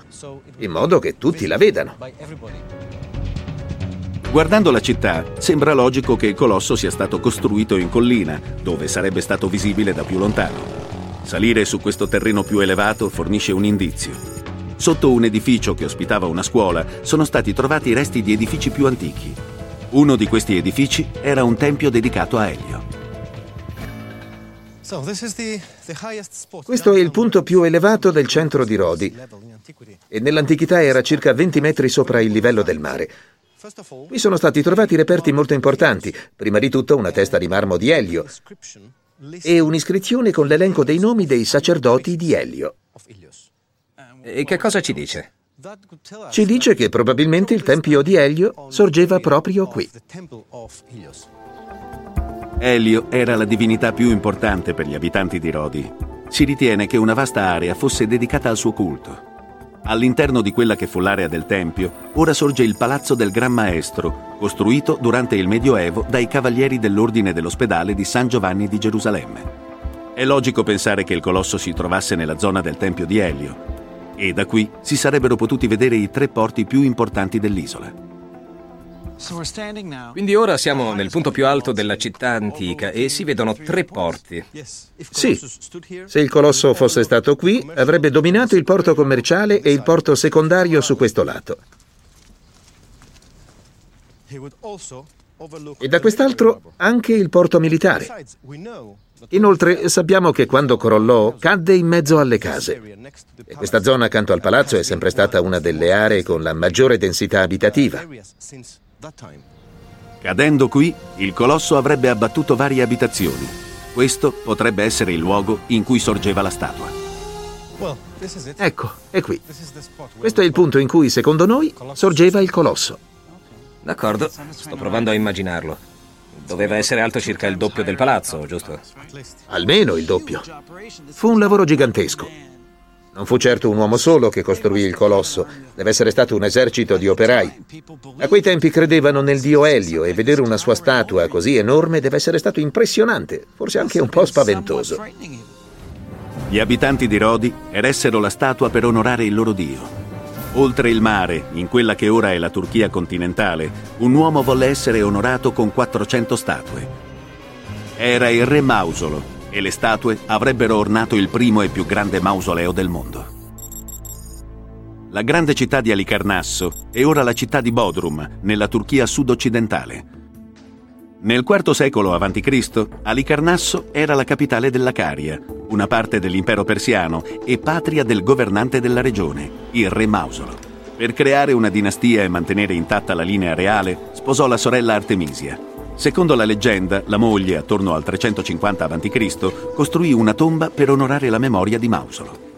in modo che tutti la vedano. Guardando la città, sembra logico che il colosso sia stato costruito in collina, dove sarebbe stato visibile da più lontano. Salire su questo terreno più elevato fornisce un indizio. Sotto un edificio che ospitava una scuola sono stati trovati resti di edifici più antichi. Uno di questi edifici era un tempio dedicato a Elio. Questo è il punto più elevato del centro di Rodi e nell'antichità era circa 20 metri sopra il livello del mare. Qui sono stati trovati reperti molto importanti, prima di tutto una testa di marmo di Elio e un'iscrizione con l'elenco dei nomi dei sacerdoti di Elio. E che cosa ci dice? Ci dice che probabilmente il tempio di Elio sorgeva proprio qui. Elio era la divinità più importante per gli abitanti di Rodi. Si ritiene che una vasta area fosse dedicata al suo culto. All'interno di quella che fu l'area del Tempio, ora sorge il Palazzo del Gran Maestro, costruito durante il Medioevo dai cavalieri dell'Ordine dell'Ospedale di San Giovanni di Gerusalemme. È logico pensare che il colosso si trovasse nella zona del Tempio di Elio, e da qui si sarebbero potuti vedere i tre porti più importanti dell'isola. Quindi ora siamo nel punto più alto della città antica e si vedono tre porti. Sì, se il colosso fosse stato qui, avrebbe dominato il porto commerciale e il porto secondario su questo lato. E da quest'altro anche il porto militare. Inoltre sappiamo che quando crollò cadde in mezzo alle case. E questa zona accanto al palazzo è sempre stata una delle aree con la maggiore densità abitativa. Cadendo qui, il colosso avrebbe abbattuto varie abitazioni. Questo potrebbe essere il luogo in cui sorgeva la statua. Ecco, è qui. Questo è il punto in cui, secondo noi, sorgeva il colosso. D'accordo, sto provando a immaginarlo. Doveva essere alto circa il doppio del palazzo, giusto? Almeno il doppio. Fu un lavoro gigantesco. Non fu certo un uomo solo che costruì il colosso, deve essere stato un esercito di operai. A quei tempi credevano nel dio Elio e vedere una sua statua così enorme deve essere stato impressionante, forse anche un po' spaventoso. Gli abitanti di Rodi eressero la statua per onorare il loro dio. Oltre il mare, in quella che ora è la Turchia continentale, un uomo volle essere onorato con 400 statue. Era il re Mausolo, e le statue avrebbero ornato il primo e più grande mausoleo del mondo. La grande città di Alicarnasso è ora la città di Bodrum, nella Turchia sud-occidentale. Nel IV secolo a.C., Alicarnasso era la capitale della Caria, una parte dell'impero persiano e patria del governante della regione, il re Mausolo. Per creare una dinastia e mantenere intatta la linea reale, sposò la sorella Artemisia, Secondo la leggenda, la moglie, attorno al 350 a.C., costruì una tomba per onorare la memoria di Mausolo.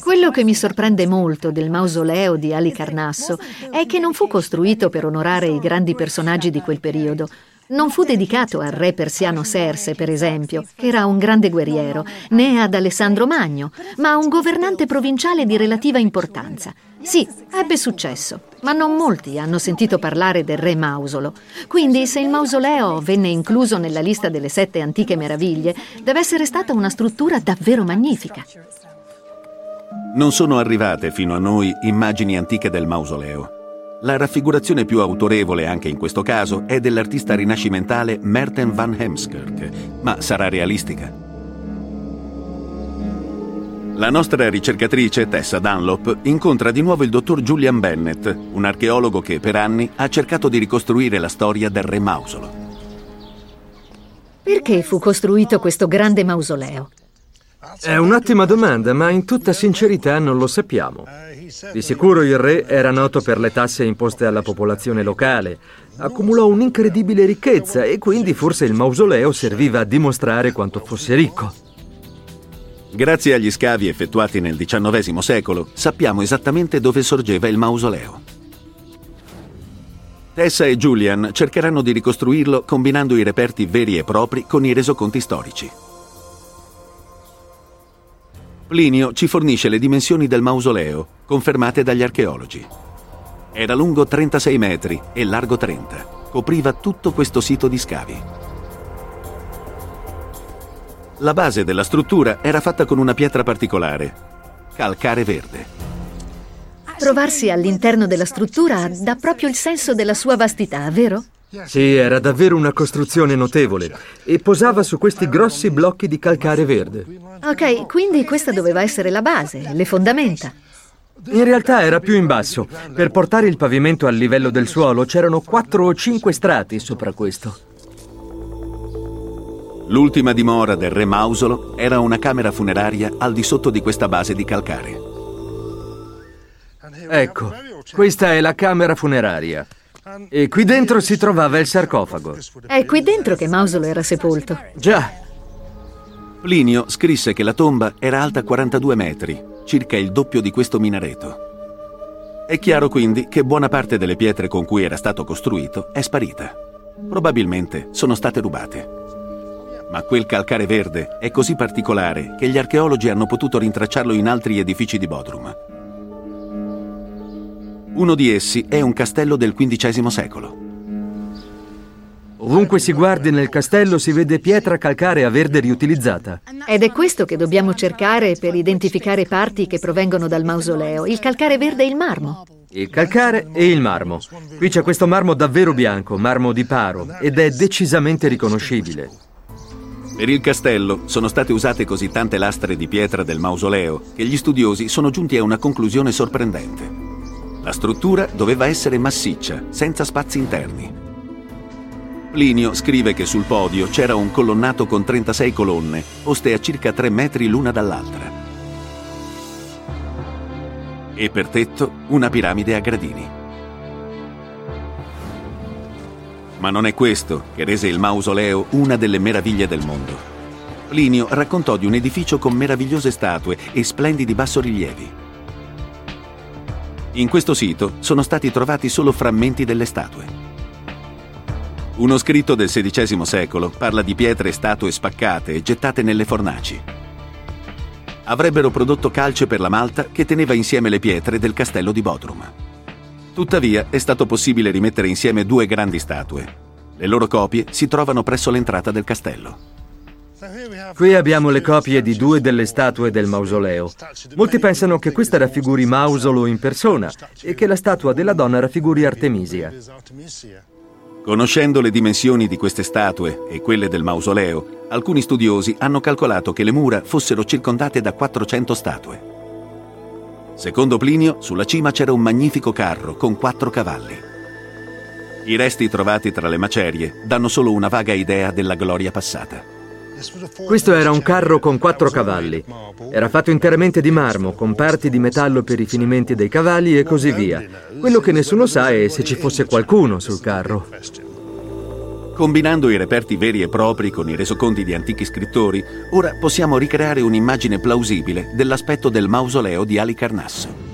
Quello che mi sorprende molto del mausoleo di Ali Carnasso è che non fu costruito per onorare i grandi personaggi di quel periodo, non fu dedicato al re persiano Serse, per esempio, che era un grande guerriero, né ad Alessandro Magno, ma a un governante provinciale di relativa importanza. Sì, ebbe successo, ma non molti hanno sentito parlare del re Mausolo. Quindi, se il mausoleo venne incluso nella lista delle sette antiche meraviglie, deve essere stata una struttura davvero magnifica. Non sono arrivate fino a noi immagini antiche del mausoleo. La raffigurazione più autorevole anche in questo caso è dell'artista rinascimentale Merten van Hemskerk, ma sarà realistica. La nostra ricercatrice, Tessa Dunlop, incontra di nuovo il dottor Julian Bennett, un archeologo che per anni ha cercato di ricostruire la storia del re Mausolo. Perché fu costruito questo grande mausoleo? È un'ottima domanda, ma in tutta sincerità non lo sappiamo. Di sicuro il re era noto per le tasse imposte alla popolazione locale, accumulò un'incredibile ricchezza e quindi forse il mausoleo serviva a dimostrare quanto fosse ricco. Grazie agli scavi effettuati nel XIX secolo, sappiamo esattamente dove sorgeva il mausoleo. Tessa e Julian cercheranno di ricostruirlo combinando i reperti veri e propri con i resoconti storici. Plinio ci fornisce le dimensioni del mausoleo, confermate dagli archeologi. Era lungo 36 metri e largo 30. Copriva tutto questo sito di scavi. La base della struttura era fatta con una pietra particolare, calcare verde. Trovarsi all'interno della struttura dà proprio il senso della sua vastità, vero? Sì, era davvero una costruzione notevole e posava su questi grossi blocchi di calcare verde. Ok, quindi questa doveva essere la base, le fondamenta. In realtà era più in basso. Per portare il pavimento al livello del suolo c'erano quattro o cinque strati sopra questo. L'ultima dimora del re Mausolo era una camera funeraria al di sotto di questa base di calcare. Ecco, questa è la camera funeraria. E qui dentro si trovava il sarcofago. È qui dentro che Mausolo era sepolto. Già. Plinio scrisse che la tomba era alta 42 metri, circa il doppio di questo minareto. È chiaro quindi che buona parte delle pietre con cui era stato costruito è sparita. Probabilmente sono state rubate. Ma quel calcare verde è così particolare che gli archeologi hanno potuto rintracciarlo in altri edifici di Bodrum. Uno di essi è un castello del XV secolo. Ovunque si guardi nel castello si vede pietra calcarea verde riutilizzata. Ed è questo che dobbiamo cercare per identificare parti che provengono dal mausoleo, il calcare verde e il marmo. Il calcare e il marmo. Qui c'è questo marmo davvero bianco, marmo di paro, ed è decisamente riconoscibile. Per il castello sono state usate così tante lastre di pietra del mausoleo che gli studiosi sono giunti a una conclusione sorprendente. La struttura doveva essere massiccia, senza spazi interni. Plinio scrive che sul podio c'era un colonnato con 36 colonne, poste a circa 3 metri l'una dall'altra. E per tetto una piramide a gradini. Ma non è questo che rese il mausoleo una delle meraviglie del mondo. Plinio raccontò di un edificio con meravigliose statue e splendidi bassorilievi. In questo sito sono stati trovati solo frammenti delle statue. Uno scritto del XVI secolo parla di pietre e statue spaccate e gettate nelle fornaci. Avrebbero prodotto calce per la malta che teneva insieme le pietre del castello di Bodrum. Tuttavia è stato possibile rimettere insieme due grandi statue. Le loro copie si trovano presso l'entrata del castello. Qui abbiamo le copie di due delle statue del mausoleo. Molti pensano che questa raffiguri Mausolo in persona e che la statua della donna raffiguri Artemisia. Conoscendo le dimensioni di queste statue e quelle del mausoleo, alcuni studiosi hanno calcolato che le mura fossero circondate da 400 statue. Secondo Plinio, sulla cima c'era un magnifico carro con quattro cavalli. I resti trovati tra le macerie danno solo una vaga idea della gloria passata. Questo era un carro con quattro cavalli. Era fatto interamente di marmo, con parti di metallo per i finimenti dei cavalli e così via. Quello che nessuno sa è se ci fosse qualcuno sul carro. Combinando i reperti veri e propri con i resoconti di antichi scrittori, ora possiamo ricreare un'immagine plausibile dell'aspetto del mausoleo di Alicarnasso.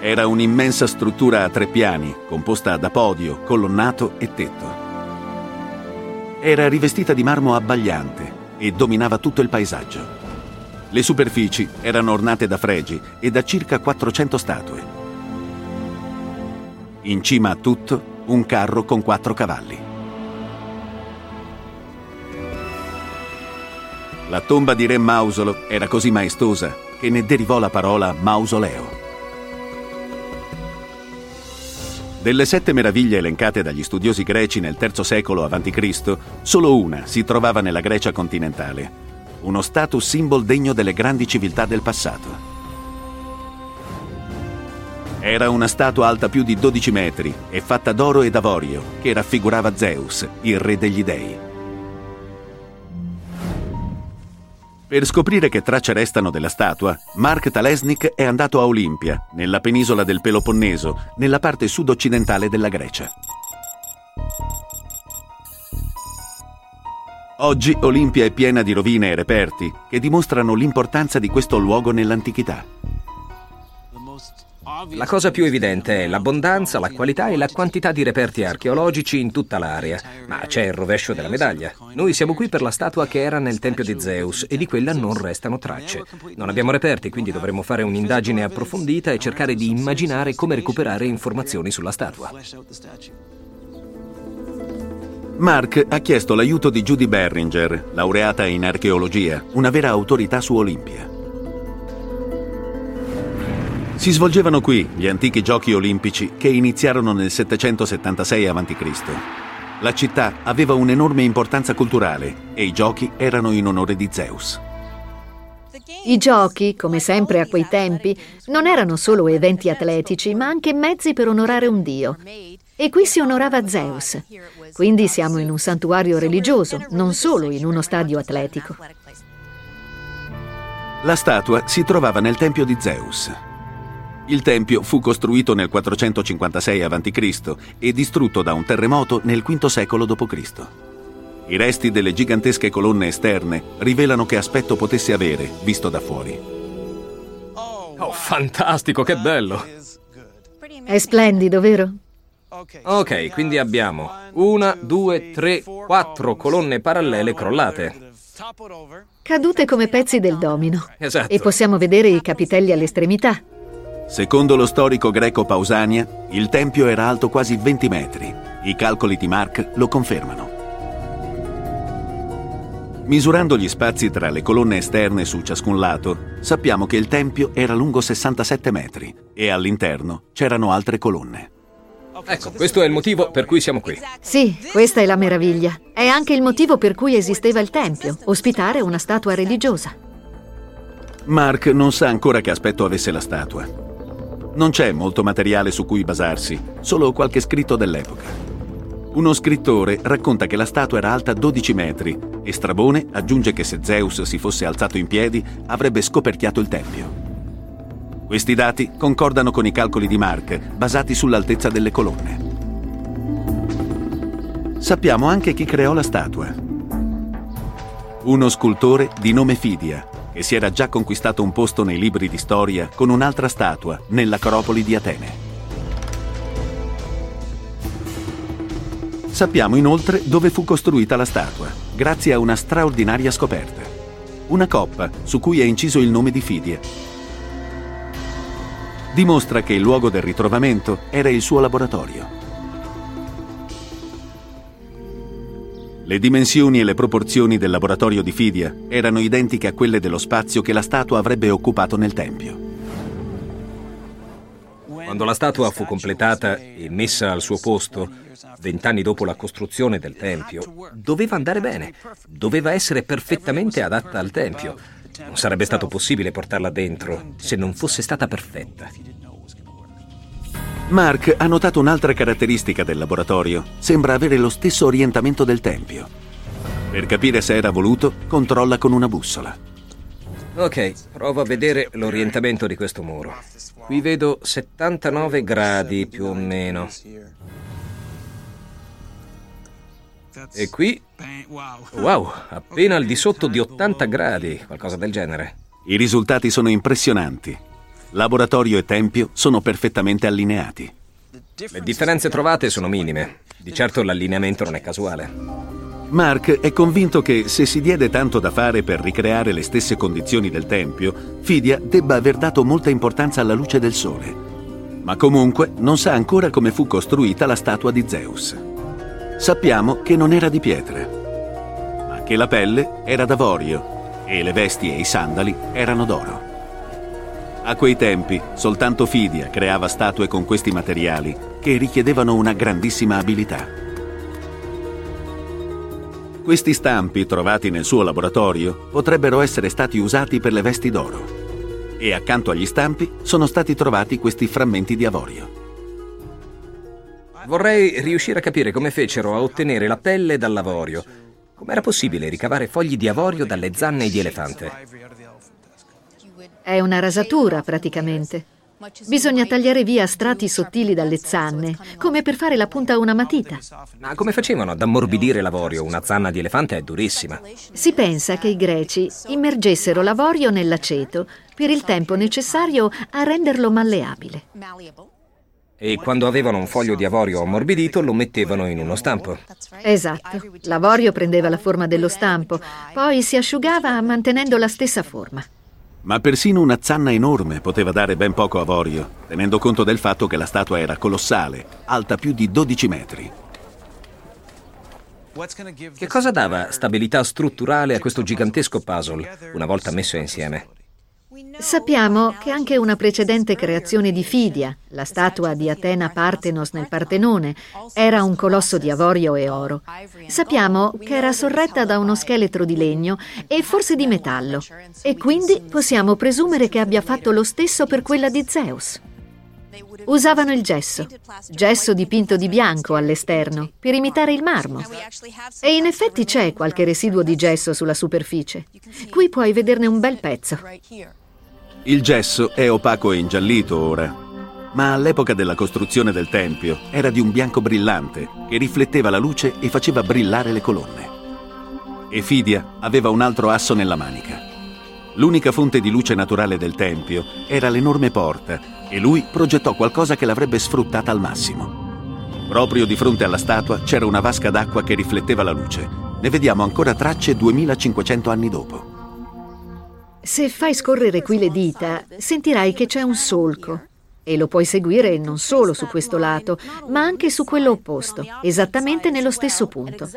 Era un'immensa struttura a tre piani, composta da podio, colonnato e tetto. Era rivestita di marmo abbagliante e dominava tutto il paesaggio. Le superfici erano ornate da fregi e da circa 400 statue. In cima a tutto, un carro con quattro cavalli. La tomba di Re Mausolo era così maestosa che ne derivò la parola mausoleo. Delle sette meraviglie elencate dagli studiosi greci nel III secolo a.C., solo una si trovava nella Grecia continentale, uno status symbol degno delle grandi civiltà del passato. Era una statua alta più di 12 metri e fatta d'oro e d'avorio che raffigurava Zeus, il re degli dei. Per scoprire che tracce restano della statua, Mark Talesnik è andato a Olimpia, nella penisola del Peloponneso, nella parte sud-occidentale della Grecia. Oggi Olimpia è piena di rovine e reperti che dimostrano l'importanza di questo luogo nell'antichità. La cosa più evidente è l'abbondanza, la qualità e la quantità di reperti archeologici in tutta l'area. Ma c'è il rovescio della medaglia. Noi siamo qui per la statua che era nel tempio di Zeus e di quella non restano tracce. Non abbiamo reperti, quindi dovremo fare un'indagine approfondita e cercare di immaginare come recuperare informazioni sulla statua. Mark ha chiesto l'aiuto di Judy Berringer, laureata in archeologia, una vera autorità su Olimpia. Si svolgevano qui gli antichi giochi olimpici che iniziarono nel 776 a.C. La città aveva un'enorme importanza culturale e i giochi erano in onore di Zeus. I giochi, come sempre a quei tempi, non erano solo eventi atletici, ma anche mezzi per onorare un dio. E qui si onorava Zeus. Quindi siamo in un santuario religioso, non solo in uno stadio atletico. La statua si trovava nel tempio di Zeus. Il tempio fu costruito nel 456 a.C. e distrutto da un terremoto nel V secolo d.C. I resti delle gigantesche colonne esterne rivelano che aspetto potesse avere visto da fuori. Oh, fantastico, che bello! È splendido, vero? Ok, quindi abbiamo una, due, tre, quattro colonne parallele crollate. Cadute come pezzi del domino. Esatto. E possiamo vedere i capitelli all'estremità. Secondo lo storico greco Pausania, il tempio era alto quasi 20 metri. I calcoli di Mark lo confermano. Misurando gli spazi tra le colonne esterne su ciascun lato, sappiamo che il tempio era lungo 67 metri e all'interno c'erano altre colonne. Ecco, questo è il motivo per cui siamo qui. Sì, questa è la meraviglia. È anche il motivo per cui esisteva il tempio, ospitare una statua religiosa. Mark non sa ancora che aspetto avesse la statua. Non c'è molto materiale su cui basarsi, solo qualche scritto dell'epoca. Uno scrittore racconta che la statua era alta 12 metri e Strabone aggiunge che se Zeus si fosse alzato in piedi avrebbe scoperchiato il tempio. Questi dati concordano con i calcoli di Mark basati sull'altezza delle colonne. Sappiamo anche chi creò la statua. Uno scultore di nome Fidia, che si era già conquistato un posto nei libri di storia con un'altra statua nell'Acropoli di Atene. Sappiamo inoltre dove fu costruita la statua, grazie a una straordinaria scoperta. Una coppa su cui è inciso il nome di Fidia. Dimostra che il luogo del ritrovamento era il suo laboratorio. Le dimensioni e le proporzioni del laboratorio di Fidia erano identiche a quelle dello spazio che la statua avrebbe occupato nel Tempio. Quando la statua fu completata e messa al suo posto, vent'anni dopo la costruzione del Tempio, doveva andare bene, doveva essere perfettamente adatta al Tempio. Non sarebbe stato possibile portarla dentro se non fosse stata perfetta. Mark ha notato un'altra caratteristica del laboratorio. Sembra avere lo stesso orientamento del Tempio. Per capire se era voluto, controlla con una bussola. Ok, provo a vedere l'orientamento di questo muro. Qui vedo 79 gradi più o meno. E qui, wow, appena al di sotto di 80 gradi, qualcosa del genere. I risultati sono impressionanti. Laboratorio e tempio sono perfettamente allineati. Le differenze trovate sono minime. Di certo l'allineamento non è casuale. Mark è convinto che se si diede tanto da fare per ricreare le stesse condizioni del tempio, Fidia debba aver dato molta importanza alla luce del sole. Ma comunque non sa ancora come fu costruita la statua di Zeus. Sappiamo che non era di pietra, ma che la pelle era d'avorio e le vesti e i sandali erano d'oro. A quei tempi soltanto Fidia creava statue con questi materiali che richiedevano una grandissima abilità. Questi stampi trovati nel suo laboratorio potrebbero essere stati usati per le vesti d'oro e accanto agli stampi sono stati trovati questi frammenti di avorio. Vorrei riuscire a capire come fecero a ottenere la pelle dall'avorio. Com'era possibile ricavare fogli di avorio dalle zanne di elefante? È una rasatura, praticamente. Bisogna tagliare via strati sottili dalle zanne, come per fare la punta a una matita. Ma come facevano ad ammorbidire l'avorio? Una zanna di elefante è durissima. Si pensa che i greci immergessero l'avorio nell'aceto per il tempo necessario a renderlo malleabile e quando avevano un foglio di avorio ammorbidito lo mettevano in uno stampo. Esatto, l'avorio prendeva la forma dello stampo, poi si asciugava mantenendo la stessa forma. Ma persino una zanna enorme poteva dare ben poco avorio, tenendo conto del fatto che la statua era colossale, alta più di 12 metri. Che cosa dava stabilità strutturale a questo gigantesco puzzle una volta messo insieme? Sappiamo che anche una precedente creazione di Fidia, la statua di Atena Partenos nel Partenone, era un colosso di avorio e oro. Sappiamo che era sorretta da uno scheletro di legno e forse di metallo, e quindi possiamo presumere che abbia fatto lo stesso per quella di Zeus. Usavano il gesso, gesso dipinto di bianco all'esterno, per imitare il marmo. E in effetti c'è qualche residuo di gesso sulla superficie. Qui puoi vederne un bel pezzo. Il gesso è opaco e ingiallito ora, ma all'epoca della costruzione del tempio era di un bianco brillante che rifletteva la luce e faceva brillare le colonne. E Fidia aveva un altro asso nella manica. L'unica fonte di luce naturale del tempio era l'enorme porta e lui progettò qualcosa che l'avrebbe sfruttata al massimo. Proprio di fronte alla statua c'era una vasca d'acqua che rifletteva la luce. Ne vediamo ancora tracce 2500 anni dopo. Se fai scorrere qui le dita, sentirai che c'è un solco. E lo puoi seguire non solo su questo lato, ma anche su quello opposto, esattamente nello stesso punto.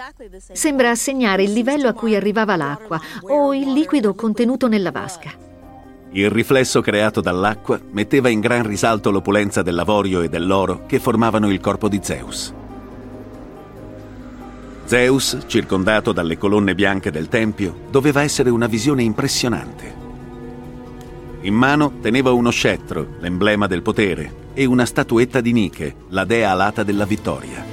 Sembra segnare il livello a cui arrivava l'acqua o il liquido contenuto nella vasca. Il riflesso creato dall'acqua metteva in gran risalto l'opulenza dell'avorio e dell'oro che formavano il corpo di Zeus. Zeus, circondato dalle colonne bianche del Tempio, doveva essere una visione impressionante. In mano teneva uno scettro, l'emblema del potere, e una statuetta di Nike, la dea alata della vittoria.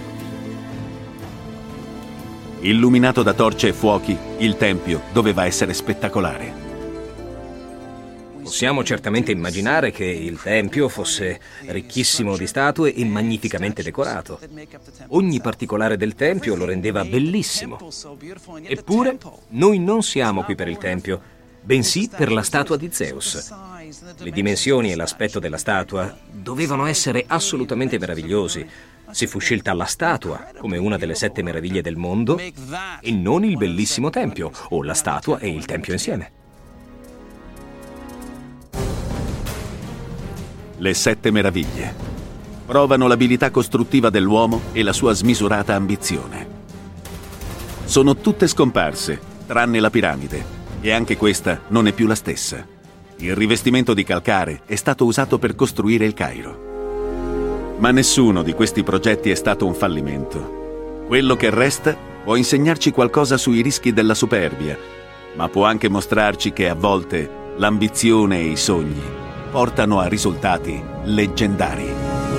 Illuminato da torce e fuochi, il Tempio doveva essere spettacolare. Possiamo certamente immaginare che il tempio fosse ricchissimo di statue e magnificamente decorato. Ogni particolare del tempio lo rendeva bellissimo. Eppure, noi non siamo qui per il tempio, bensì per la statua di Zeus. Le dimensioni e l'aspetto della statua dovevano essere assolutamente meravigliosi. Si fu scelta la statua come una delle sette meraviglie del mondo e non il bellissimo tempio, o la statua e il tempio insieme. Le sette meraviglie provano l'abilità costruttiva dell'uomo e la sua smisurata ambizione. Sono tutte scomparse, tranne la piramide, e anche questa non è più la stessa. Il rivestimento di calcare è stato usato per costruire il Cairo. Ma nessuno di questi progetti è stato un fallimento. Quello che resta può insegnarci qualcosa sui rischi della superbia, ma può anche mostrarci che a volte l'ambizione e i sogni portano a risultati leggendari.